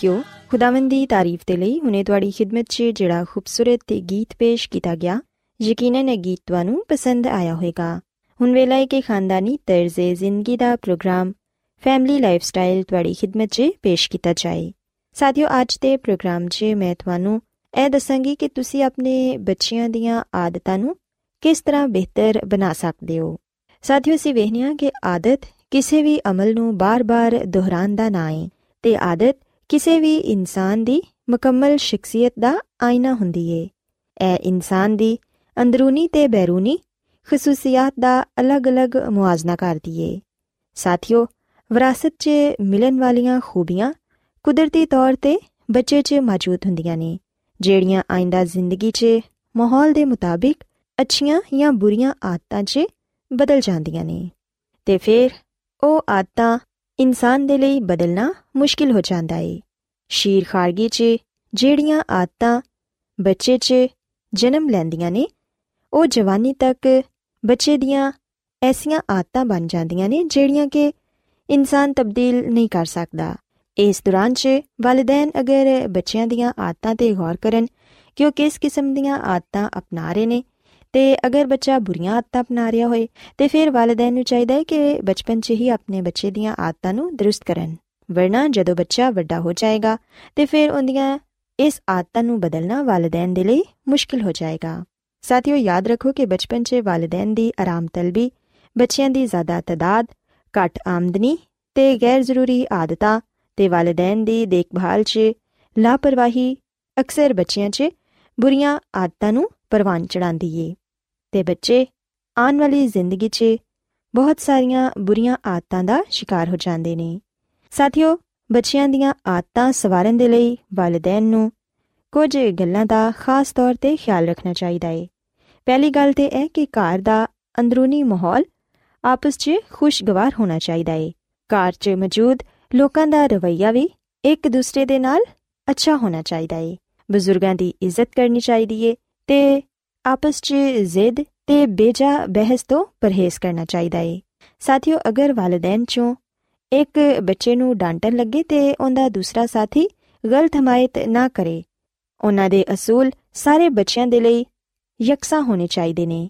ਸਾਥਿਓ, ਖੁਦਾਵੰਦ ਦੀ ਤਾਰੀਫ ਦੇ ਲਈ ਹੁਨੇ ਤੁਹਾਡੀ ਖidmat 'ਚ ਜਿਹੜਾ ਖੂਬਸੂਰਤ ਤੇ ਗੀਤ ਪੇਸ਼ ਕੀਤਾ ਗਿਆ, ਯਕੀਨਨ ਇਹ ਗੀਤ ਤੁਹਾਨੂੰ ਪਸੰਦ ਆਇਆ ਹੋਵੇਗਾ। ਹੁਣ ਵੇਲਾ ਹੈ ਕਿ ਖਾਨਦਾਨੀ ਤਰਜ਼ੇ ਜ਼ਿੰਦਗੀ ਦਾ ਪ੍ਰੋਗਰਾਮ, ਫੈਮਿਲੀ ਲਾਈਫਸਟਾਈਲ ਤੁਹਾਡੀ ਖidmat 'ਚ ਪੇਸ਼ ਕੀਤਾ ਜਾਏ। ਸਾਥਿਓ, ਅੱਜ ਦੇ ਪ੍ਰੋਗਰਾਮ 'ਚ ਮੈਂ ਤੁਹਾਨੂੰ ਇਹ ਦੱਸਾਂਗੀ ਕਿ ਤੁਸੀਂ ਆਪਣੇ ਬੱਚਿਆਂ ਦੀਆਂ ਆਦਤਾਂ ਨੂੰ ਕਿਸ ਤਰ੍ਹਾਂ ਬਿਹਤਰ ਬਣਾ ਸਕਦੇ ਹੋ। ਸਾਥਿਓ, ਅਸੀਂ ਵੇਖਦੇ ਹਾਂ ਕਿ ਆਦਤ ਕਿਸੇ ਵੀ ਅਮਲ ਨੂੰ ਬਾਰ-ਬਾਰ ਦੁਹਰਾਉਣ ਦਾ ਨਾਂ ਹੈ ਤੇ ਆਦਤ ਕਿਸੇ ਵੀ ਇਨਸਾਨ ਦੀ ਮੁਕੰਮਲ ਸ਼ਖਸੀਅਤ ਦਾ ਆਇਨਾ ਹੁੰਦੀ ਏ। ਇਹ ਇਨਸਾਨ ਦੀ ਅੰਦਰੂਨੀ ਤੇ ਬੈਰੂਨੀ ਖਸੂਸੀਅਤ ਦਾ ਅਲੱਗ-ਅਲੱਗ ਮੁਆਜ਼ਨਾ ਕਰਦੀ ਏ। ਸਾਥੀਓ, ਵਿਰਾਸਤ 'ਚ ਮਿਲਣ ਵਾਲੀਆਂ ਖੂਬੀਆਂ ਕੁਦਰਤੀ ਤੌਰ ਤੇ ਬੱਚੇ 'ਚ ਮੌਜੂਦ ਹੁੰਦੀਆਂ ਨੇ, ਜਿਹੜੀਆਂ ਆਇੰਦਾ ਜ਼ਿੰਦਗੀ 'ਚ ਮਾਹੌਲ ਦੇ ਮੁਤਾਬਿਕ ਅੱਛੀਆਂ ਜਾਂ ਬੁਰੀਆਂ ਆਦਤਾਂ 'ਚ ਬਦਲ ਜਾਂਦੀਆਂ ਨੇ। ਤੇ ਫਿਰ ਉਹ ਆਦਤਾਂ ਇਨਸਾਨ ਦੇ ਲਈ ਬਦਲਣਾ ਮੁਸ਼ਕਿਲ ਹੋ ਜਾਂਦਾ ਏ। ਸ਼ੀਰ ਖਾਰਗੀ 'ਚ ਜਿਹੜੀਆਂ ਆਦਤਾਂ ਬੱਚੇ 'ਚ ਜਨਮ ਲੈਂਦੀਆਂ ਨੇ, ਉਹ ਜਵਾਨੀ ਤੱਕ ਬੱਚੇ ਦੀਆਂ ਐਸੀਆਂ ਆਦਤਾਂ ਬਣ ਜਾਂਦੀਆਂ ਨੇ ਜਿਹੜੀਆਂ ਕਿ ਇਨਸਾਨ ਤਬਦੀਲ ਨਹੀਂ ਕਰ ਸਕਦਾ। ਇਸ ਦੌਰਾਨ 'ਚ ਵਾਲਿਦੈਨ ਅਗਰ ਬੱਚਿਆਂ ਦੀਆਂ ਆਦਤਾਂ ਤੇ ਗੌਰ ਕਰਨ ਕਿ ਉਹ ਕਿਸ ਕਿਸਮ ਦੀਆਂ ਆਦਤਾਂ ਅਪਣਾ ਰਹੇ ਨੇ ਤੇ ਅਗਰ ਬੱਚਾ ਬੁਰੀਆਂ ਆਦਤਾਂ ਅਪਣਾ ਰਿਹਾ ਹੋਏ, ਤੇ ਫਿਰ ਵਾਲਿਦੈਨ ਨੂੰ ਚਾਹੀਦਾ ਹੈ ਕਿ ਬਚਪਨ 'ਚ ਹੀ ਆਪਣੇ ਬੱਚੇ ਦੀਆਂ ਆਦਤਾਂ ਨੂੰ ਦਰੁਸਤ ਕਰਨ। ਵਰਨਾ ਜਦੋਂ ਬੱਚਾ ਵੱਡਾ ਹੋ ਜਾਏਗਾ, ਤੇ ਫਿਰ ਉਹਦੀਆਂ ਇਸ ਆਦਤਾਂ ਨੂੰ ਬਦਲਣਾ ਵਾਲਿਦੈਨ ਦੇ ਲਈ ਮੁਸ਼ਕਿਲ ਹੋ ਜਾਏਗਾ। ਸਾਥੀਓ, ਯਾਦ ਰੱਖੋ ਕਿ ਬਚਪਨ 'ਚ ਵਾਲਿਦੈਨ ਦੀ ਆਰਾਮ ਤਲਬੀ, ਬੱਚਿਆਂ ਦੀ ਜ਼ਿਆਦਾ ਤਦਾਦ, ਘੱਟ ਆਮਦਨੀ ਤੇ ਗੈਰ ਜ਼ਰੂਰੀ ਆਦਤਾਂ ਤੇ ਵਾਲਿਦੈਨ ਦੀ ਦੇਖਭਾਲ 'ਚ ਲਾਪਰਵਾਹੀ ਅਕਸਰ ਬੱਚਿਆਂ 'ਚ ਬੁਰੀਆਂ ਆਦਤਾਂ ਨੂੰ ਪਰਵਾਨ ਚੜਾਉਂਦੀ ਏ। ਤੇ ਬੱਚੇ ਆਉਣ ਵਾਲੀ ਜ਼ਿੰਦਗੀ 'ਚ ਬਹੁਤ ਸਾਰੀਆਂ ਬੁਰੀਆਂ ਆਦਤਾਂ ਦਾ ਸ਼ਿਕਾਰ ਹੋ ਜਾਂਦੇ ਨੇ। ਸਾਥੀਓ, ਬੱਚਿਆਂ ਦੀਆਂ ਆਦਤਾਂ ਸਵਾਰਨ ਦੇ ਲਈ ਵਾਲਿਦੈਨ ਨੂੰ ਕੁਝ ਗੱਲਾਂ ਦਾ ਖਾਸ ਤੌਰ ਤੇ ਖਿਆਲ ਰੱਖਣਾ ਚਾਹੀਦਾ ਏ। ਪਹਿਲੀ ਗੱਲ ਤੇ ਇਹ ਕਿ ਘਰ ਦਾ ਅੰਦਰੂਨੀ ਮਾਹੌਲ ਆਪਸ 'ਚ ਖੁਸ਼ਗਵਾਰ ਹੋਣਾ ਚਾਹੀਦਾ ਏ। ਘਰ 'ਚ ਮੌਜੂਦ ਲੋਕਾਂ ਦਾ ਰਵੱਈਆ ਵੀ ਇੱਕ ਦੂਸਰੇ ਦੇ ਨਾਲ ਅੱਛਾ ਹੋਣਾ ਚਾਹੀਦਾ ਏ। ਬਜ਼ੁਰਗਾਂ ਦੀ ਇੱਜ਼ਤ ਕਰਨੀ ਚਾਹੀਦੀ ਏ ਤੇ ਆਪਸ 'ਚ ਜ਼ਿੱਦ ਤੇ ਬੇਜਾ ਬਹਿਸ ਤੋਂ ਪਰਹੇਜ਼ ਕਰਨਾ ਚਾਹੀਦਾ ਏ। ਸਾਥੀਓ, ਅਗਰ ਵਾਲਿਦੈਨ 'ਚੋਂ ਇੱਕ ਬੱਚੇ ਨੂੰ ਡਾਂਟਣ ਲੱਗੇ ਤੇ ਉਹਦਾ ਦੂਸਰਾ ਸਾਥੀ ਗਲਤ ਹਮਾਇਤ ਨਾ ਕਰੇ, ਉਹਨਾਂ ਦੇ ਅਸੂਲ ਸਾਰੇ ਬੱਚਿਆਂ ਦੇ ਲਈ ਯਕਸਾ ਹੋਣੇ ਚਾਹੀਦੇ ਨੇ।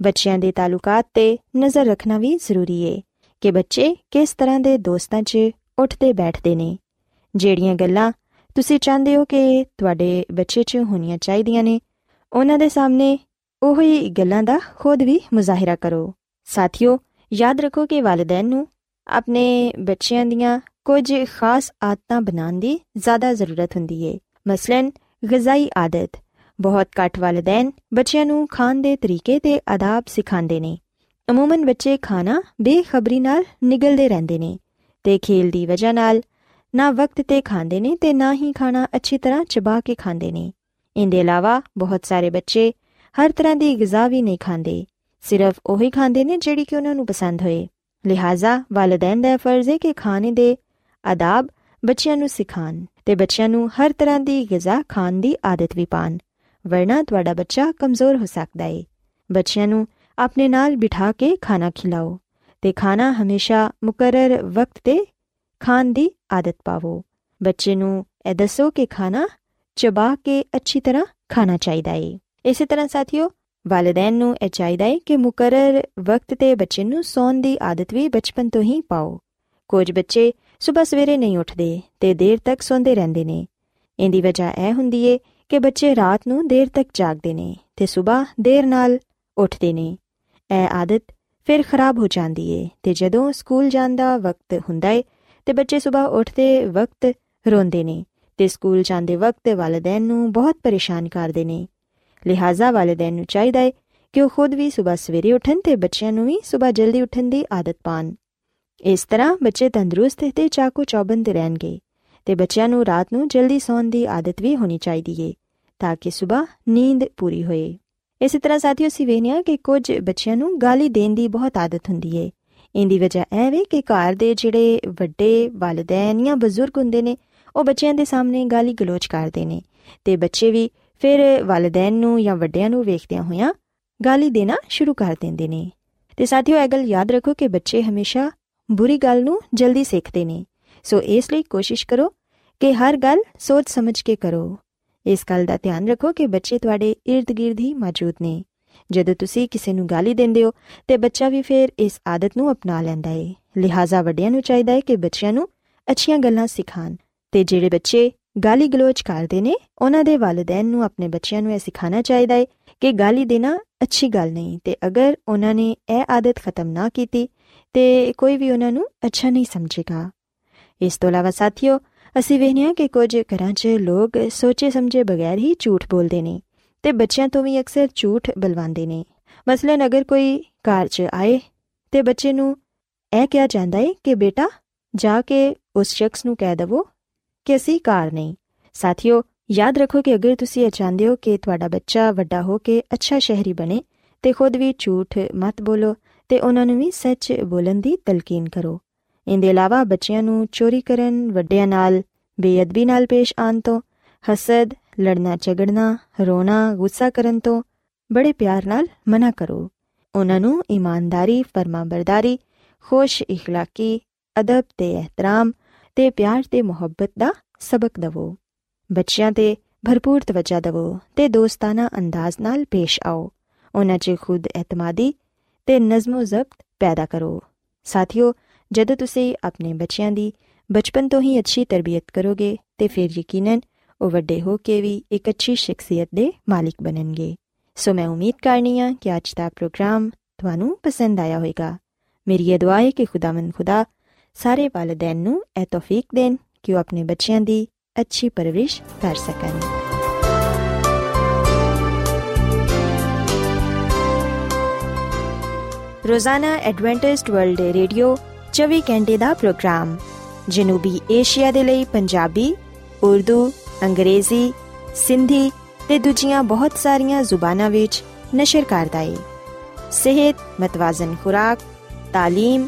ਬੱਚਿਆਂ ਦੇ ਤਾਲੁਕਾਤ ਤੇ ਨਜ਼ਰ ਰੱਖਣਾ ਵੀ ਜ਼ਰੂਰੀ ਏ ਕਿ ਬੱਚੇ ਕਿਸ ਤਰ੍ਹਾਂ ਦੇ ਦੋਸਤਾਂ 'ਚ ਉੱਠਦੇ ਬੈਠਦੇ ਨੇ। ਜਿਹੜੀਆਂ ਗੱਲਾਂ ਤੁਸੀਂ ਚਾਹੁੰਦੇ ਹੋ ਕਿ ਤੁਹਾਡੇ ਬੱਚੇ 'ਚ ਹੋਣੀਆਂ ਚਾਹੀਦੀਆਂ ਨੇ ਉਹਨਾਂ ਦੇ ਸਾਹਮਣੇ ਉਹੀ ਗੱਲਾਂ ਦਾ ਖੁਦ ਵੀ ਮੁਜ਼ਾਹਿਰਾ ਕਰੋ। ਸਾਥੀਓ, ਯਾਦ ਰੱਖੋ ਕਿ ਵਾਲਿਦੈਨ ਨੂੰ ਆਪਣੇ ਬੱਚਿਆਂ ਦੀਆਂ ਕੁਝ ਖਾਸ ਆਦਤਾਂ ਬਣਾਉਣ ਦੀ ਜ਼ਿਆਦਾ ਜ਼ਰੂਰਤ ਹੁੰਦੀ ਏ। ਮਸਲਨ ਗਜ਼ਾਈ ਆਦਤ, ਬਹੁਤ ਘੱਟ ਵਾਲਿਦੈਨ ਬੱਚਿਆਂ ਨੂੰ ਖਾਣ ਦੇ ਤਰੀਕੇ ਤੇ ਆਦਾਬ ਸਿਖਾਉਂਦੇ ਨੇ। ਅਮੂਮਨ ਬੱਚੇ ਖਾਣਾ ਬੇਖਬਰੀ ਨਾਲ ਨਿਗਲਦੇ ਰਹਿੰਦੇ ਨੇ ਤੇ ਖੇਲ ਦੀ ਵਜ੍ਹਾ ਨਾਲ ਨਾ ਵਕਤ ਤੇ ਖਾਂਦੇ ਨੇ ਤੇ ਨਾ ਹੀ ਖਾਣਾ ਅੱਛੀ ਤਰ੍ਹਾਂ ਚਬਾ ਕੇ ਖਾਂਦੇ ਨੇ। ਇਹਦੇ ਇਲਾਵਾ ਬਹੁਤ ਸਾਰੇ ਬੱਚੇ ਹਰ ਤਰ੍ਹਾਂ ਦੀ ਗਿਜ਼ਾ ਵੀ ਨਹੀਂ ਖਾਂਦੇ, ਸਿਰਫ ਉਹੀ ਖਾਂਦੇ ਨੇ ਜਿਹੜੀ ਕਿ ਉਹਨਾਂ ਨੂੰ ਪਸੰਦ ਹੋਏ। ਲਿਹਾਜ਼ਾ ਵਾਲਿਦੈਨ ਦਾ ਫਰਜ਼ ਹੈ ਕਿ ਖਾਣੇ ਦੇ ਆਦਾਬ ਬੱਚਿਆਂ ਨੂੰ ਸਿਖਾਣ ਤੇ ਬੱਚਿਆਂ ਨੂੰ ਹਰ ਤਰ੍ਹਾਂ ਦੀ ਗਿਜ਼ਾ ਖਾਣ ਦੀ ਆਦਤ ਵੀ ਪਾਣ ਵਰਨਾ ਤੁਹਾਡਾ ਬੱਚਾ ਕਮਜ਼ੋਰ ਹੋ ਸਕਦਾ ਹੈ ਬੱਚਿਆਂ ਨੂੰ ਆਪਣੇ ਨਾਲ ਬਿਠਾ ਕੇ ਖਾਣਾ ਖਿਲਾਓ ਤੇ ਖਾਣਾ ਹਮੇਸ਼ਾ ਮੁਕਰਰ ਵਕਤ ਤੇ ਖਾਣ ਦੀ ਆਦਤ ਪਾਵੋ। ਬੱਚੇ ਨੂੰ ਇਹ ਦੱਸੋ ਕਿ ਖਾਣਾ ਚਬਾ ਕੇ ਅੱਛੀ ਤਰ੍ਹਾਂ ਖਾਣਾ ਚਾਹੀਦਾ ਹੈ ਇਸੇ ਤਰ੍ਹਾਂ ਸਾਥੀਓ ਵਾਲਿਦੈਨ ਨੂੰ ਇਹ ਚਾਹੀਦਾ ਹੈ ਕਿ ਮੁਕਰਰ ਵਕਤ ਤੇ ਬੱਚੇ ਨੂੰ ਸੌਣ ਦੀ ਆਦਤ ਵੀ ਬਚਪਨ ਤੋਂ ਹੀ ਪਾਓ ਕੁਝ ਬੱਚੇ ਸਵੇਰ ਸਵੇਰੇ ਨਹੀਂ ਉੱਠਦੇ ਤੇ ਦੇਰ ਤੱਕ ਸੌਂਦੇ ਰਹਿੰਦੇ ਨੇ ਇਹਦੀ ਵਜ੍ਹਾ ਇਹ ਹੁੰਦੀ ਏ ਕਿ ਬੱਚੇ ਰਾਤ ਨੂੰ ਦੇਰ ਤੱਕ ਜਾਗਦੇ ਨੇ ਤੇ ਸਵੇਰ ਦੇਰ ਨਾਲ ਉੱਠਦੇ ਨੇ ਇਹ ਆਦਤ ਫਿਰ ਖਰਾਬ ਹੋ ਜਾਂਦੀ ਏ ਤੇ ਜਦੋਂ ਸਕੂਲ ਜਾਣ ਦਾ ਵਕਤ ਹੁੰਦਾ ਏ ਤੇ ਬੱਚੇ ਸਵੇਰ ਉੱਠਦੇ ਵਕਤ ਰੋਂਦੇ ਨੇ ਤੇ ਸਕੂਲ ਜਾਂਦੇ ਵਕਤ ਵਾਲਿਦੈਨ ਨੂੰ ਬਹੁਤ ਪਰੇਸ਼ਾਨ ਕਰਦੇ ਨੇ। ਲਿਹਾਜ਼ਾ ਵਾਲਿਦੈਨ ਨੂੰ ਚਾਹੀਦਾ ਹੈ ਕਿ ਉਹ ਖੁਦ ਵੀ ਸਵੇਰ ਸਵੇਰੇ ਉੱਠਣ ਤੇ ਬੱਚਿਆਂ ਨੂੰ ਵੀ ਸਵੇਰ ਜਲਦੀ ਉੱਠਣ ਦੀ ਆਦਤ ਪਾਣ ਇਸ ਤਰ੍ਹਾਂ ਬੱਚੇ ਤੰਦਰੁਸਤ ਤੇ ਚਾਕੂ ਚੌਬੰਦ ਰਹਿਣਗੇ ਤੇ ਬੱਚਿਆਂ ਨੂੰ ਰਾਤ ਨੂੰ ਜਲਦੀ ਸੌਣ ਦੀ ਆਦਤ ਵੀ ਹੋਣੀ ਚਾਹੀਦੀ ਏ ਤਾਂ ਕਿ ਸਵੇਰ ਨੀਂਦ ਪੂਰੀ ਹੋਏ। ਇਸੇ ਤਰ੍ਹਾਂ ਸਾਥੀਓ ਅਸੀਂ ਵੇਖਿਆ ਕਿ ਕੁਝ ਬੱਚਿਆਂ ਨੂੰ ਗਾਲੀ ਦੇਣ ਦੀ ਬਹੁਤ ਆਦਤ ਹੁੰਦੀ ਏ। ਇੰਦੀ ਵਜ੍ਹਾ ਇਹ ਵੇ ਕਿ ਘਰ ਦੇ ਜਿਹੜੇ ਵੱਡੇ ਵਾਲਿਦੈਨ ਜਾਂ ਬਜ਼ੁਰਗ ਹੁੰਦੇ ਨੇ ਉਹ ਬੱਚਿਆਂ ਦੇ ਸਾਹਮਣੇ ਗਾਲੀ ਗਲੋਚ ਕਰਦੇ ਨੇ ਤੇ ਬੱਚੇ ਵੀ ਫਿਰ ਵਾਲਿਦੈਨ ਨੂੰ ਜਾਂ ਵੱਡਿਆਂ ਨੂੰ ਵੇਖਦਿਆਂ ਹੋਇਆਂ ਗਾਲੀ ਦੇਣਾ ਸ਼ੁਰੂ ਕਰ ਦਿੰਦੇ ਨੇ। ਤੇ ਸਾਥੀਓ, ਇਹ ਗੱਲ ਯਾਦ ਰੱਖੋ ਕਿ ਬੱਚੇ ਹਮੇਸ਼ਾ ਬੁਰੀ ਗੱਲ ਨੂੰ ਜਲਦੀ ਸਿੱਖਦੇ ਨੇ। ਸੋ ਇਸ ਲਈ ਕੋਸ਼ਿਸ਼ ਕਰੋ ਕਿ ਹਰ ਗੱਲ ਸੋਚ ਸਮਝ ਕੇ ਕਰੋ। ਇਸ ਗੱਲ ਦਾ ਧਿਆਨ ਰੱਖੋ ਕਿ ਬੱਚੇ ਤੁਹਾਡੇ ird-gird ਹੀ ਮੌਜੂਦ ਨੇ। ਜਦੋਂ ਤੁਸੀਂ ਕਿਸੇ ਨੂੰ ਗਾਲੀ ਦਿੰਦੇ ਹੋ ਤੇ ਬੱਚਾ ਵੀ ਫਿਰ ਇਸ ਆਦਤ ਨੂੰ ਅਪਣਾ ਲੈਂਦਾ ਹੈ ਲਿਹਾਜ਼ਾ ਵੱਡਿਆਂ ਨੂੰ ਚਾਹੀਦਾ ਹੈ ਕਿ ਬੱਚਿਆਂ ਨੂੰ ਅੱਛੀਆਂ ਗੱਲਾਂ ਸਿਖਾਣ ਤੇ ਜਿਹੜੇ ਬੱਚੇ ਗਾਲੀ ਗਲੋਚ ਕਰਦੇ ਨੇ, ਉਹਨਾਂ ਦੇ ਵਾਲਿਦੈਨ ਨੂੰ ਆਪਣੇ ਬੱਚਿਆਂ ਨੂੰ ਇਹ ਸਿਖਾਉਣਾ ਚਾਹੀਦਾ ਹੈ ਕਿ ਗਾਲੀ ਦੇਣਾ ਅੱਛੀ ਗੱਲ ਨਹੀਂ ਤੇ ਅਗਰ ਉਹਨਾਂ ਨੇ ਇਹ ਆਦਤ ਖਤਮ ਨਾ ਕੀਤੀ ਤੇ ਕੋਈ ਵੀ ਉਹਨਾਂ ਨੂੰ ਅੱਛਾ ਨਹੀਂ ਸਮਝੇਗਾ। ਇਸ ਤੋਂ ਇਲਾਵਾ ਸਾਥੀਓ, ਅਸੀਂ ਵੇਖਿਆ ਕਿ ਕੁਝ ਘਰਾਂ 'ਚ ਲੋਕ ਸੋਚੇ ਸਮਝੇ ਬਗੈਰ ਹੀ ਝੂਠ ਬੋਲਦੇ ਨੇ ਤੇ ਬੱਚਿਆਂ ਤੋਂ ਵੀ ਅਕਸਰ ਝੂਠ ਬਲਵਾਉਂਦੇ ਨੇ। ਮਸਲਨ ਅਗਰ ਕੋਈ ਘਰ 'ਚ ਆਏ ਤੇ ਬੱਚੇ ਨੂੰ ਇਹ ਕਿਹਾ ਜਾਂਦਾ ਹੈ ਕਿ ਬੇਟਾ, ਜਾ ਕੇ ਉਸ ਸ਼ਖਸ ਨੂੰ ਕਹਿ ਦਵੋ ਕਿ ਅਸੀਂ ਘਰ ਨਹੀਂ ਸਾਥੀਓ ਯਾਦ ਰੱਖੋ ਕਿ ਅਗਰ ਤੁਸੀਂ ਇਹ ਚਾਹੁੰਦੇ ਹੋ ਕਿ ਤੁਹਾਡਾ ਬੱਚਾ ਵੱਡਾ ਹੋ ਕੇ ਅੱਛਾ ਸ਼ਹਿਰੀ ਬਣੇ ਤੇ ਖੁਦ ਵੀ ਝੂਠ ਮਤ ਬੋਲੋ ਤੇ ਉਹਨਾਂ ਨੂੰ ਵੀ ਸੱਚ ਬੋਲਣ ਦੀ ਤਲਕੀਨ ਕਰੋ ਇਹਦੇ ਇਲਾਵਾ ਬੱਚਿਆਂ ਨੂੰ ਚੋਰੀ ਕਰਨ ਵੱਡਿਆਂ ਨਾਲ ਬੇਅਦਬੀ ਨਾਲ ਪੇਸ਼ ਆਉਣ ਤੋਂ ਹਸਦ ਲੜਨਾ ਝਗੜਨਾ ਰੋਣਾ ਗੁੱਸਾ ਕਰਨ ਤੋਂ ਬੜੇ ਪਿਆਰ ਨਾਲ ਮਨਾ ਕਰੋ ਉਹਨਾਂ ਨੂੰ ਇਮਾਨਦਾਰੀ ਫਰਮਾਬਰਦਾਰੀ ਖੁਸ਼ اخلاقی ਅਦਬ ਤੇ ਇਹਤਰਾਮ ਤੇ ਪਿਆਰ ਤੇ ਮੁਹੱਬਤ ਦਾ ਸਬਕ ਦਿਵੋ। ਬੱਚਿਆਂ ਤੇ ਭਰਪੂਰ ਤਵੱਜਾ ਦਿਵੋ ਤੇ ਦੋਸਤਾਨਾ ਅੰਦਾਜ਼ ਨਾਲ ਪੇਸ਼ ਆਓ। ਉਹਨਾਂ 'ਚ ਖੁਦ ਇਤਮਾਦੀ ਤੇ ਨਜ਼ਮੋ ਜ਼ਬਤ ਪੈਦਾ ਕਰੋ। ਸਾਥੀਓ, ਜਦੋਂ ਤੁਸੀਂ ਆਪਣੇ ਬੱਚਿਆਂ ਦੀ ਬਚਪਨ ਤੋਂ ਹੀ ਅੱਛੀ ਤਰਬੀਅਤ ਕਰੋਗੇ ਤੇ ਫਿਰ ਯਕੀਨਨ ਉਹ ਵੱਡੇ ਹੋ ਕੇ ਵੀ ਇੱਕ ਅੱਛੀ ਸ਼ਖਸੀਅਤ ਦੇ ਮਾਲਿਕ ਬਣਨਗੇ। ਸੋ ਮੈਂ ਉਮੀਦ ਕਰਨੀ ਆ ਕਿ ਅੱਜ ਦਾ ਪ੍ਰੋਗਰਾਮ ਤੁਹਾਨੂੰ ਪਸੰਦ ਆਇਆ ਹੋਵੇਗਾ। ਮੇਰੀ ਇਹ ਦੁਆ ਹੈ ਕਿ ਖੁਦਾਵੰਦ ਖੁਦਾ ਸਾਰੇ ਵਾਲਿਦੈਨ ਨੂੰ ਇਹ ਤੌਫੀਕ ਦੇਣ ਕਿ ਉਹ ਆਪਣੇ ਬੱਚਿਆਂ ਦੀ ਅੱਛੀ ਪਰਵਰਿਸ਼ ਕਰ ਸਕਣ ਰੋਜ਼ਾਨਾ ਐਡਵੈਂਟਿਸਟ ਵਰਲਡ ਰੇਡੀਓ 24 ਘੰਟੇ ਦਾ ਪ੍ਰੋਗਰਾਮ ਜਨੂਬੀ ਏਸ਼ੀਆ ਦੇ ਲਈ ਪੰਜਾਬੀ ਉਰਦੂ ਅੰਗਰੇਜ਼ੀ ਸਿੰਧੀ ਤੇ ਦੂਜੀਆਂ ਬਹੁਤ ਸਾਰੀਆਂ ਜ਼ੁਬਾਨਾਂ ਵਿੱਚ ਨਸ਼ਰ ਕਰਦਾ ਹੈ ਸਿਹਤ ਮਤਵਾਜ਼ਨ ਖੁਰਾਕ تعلیم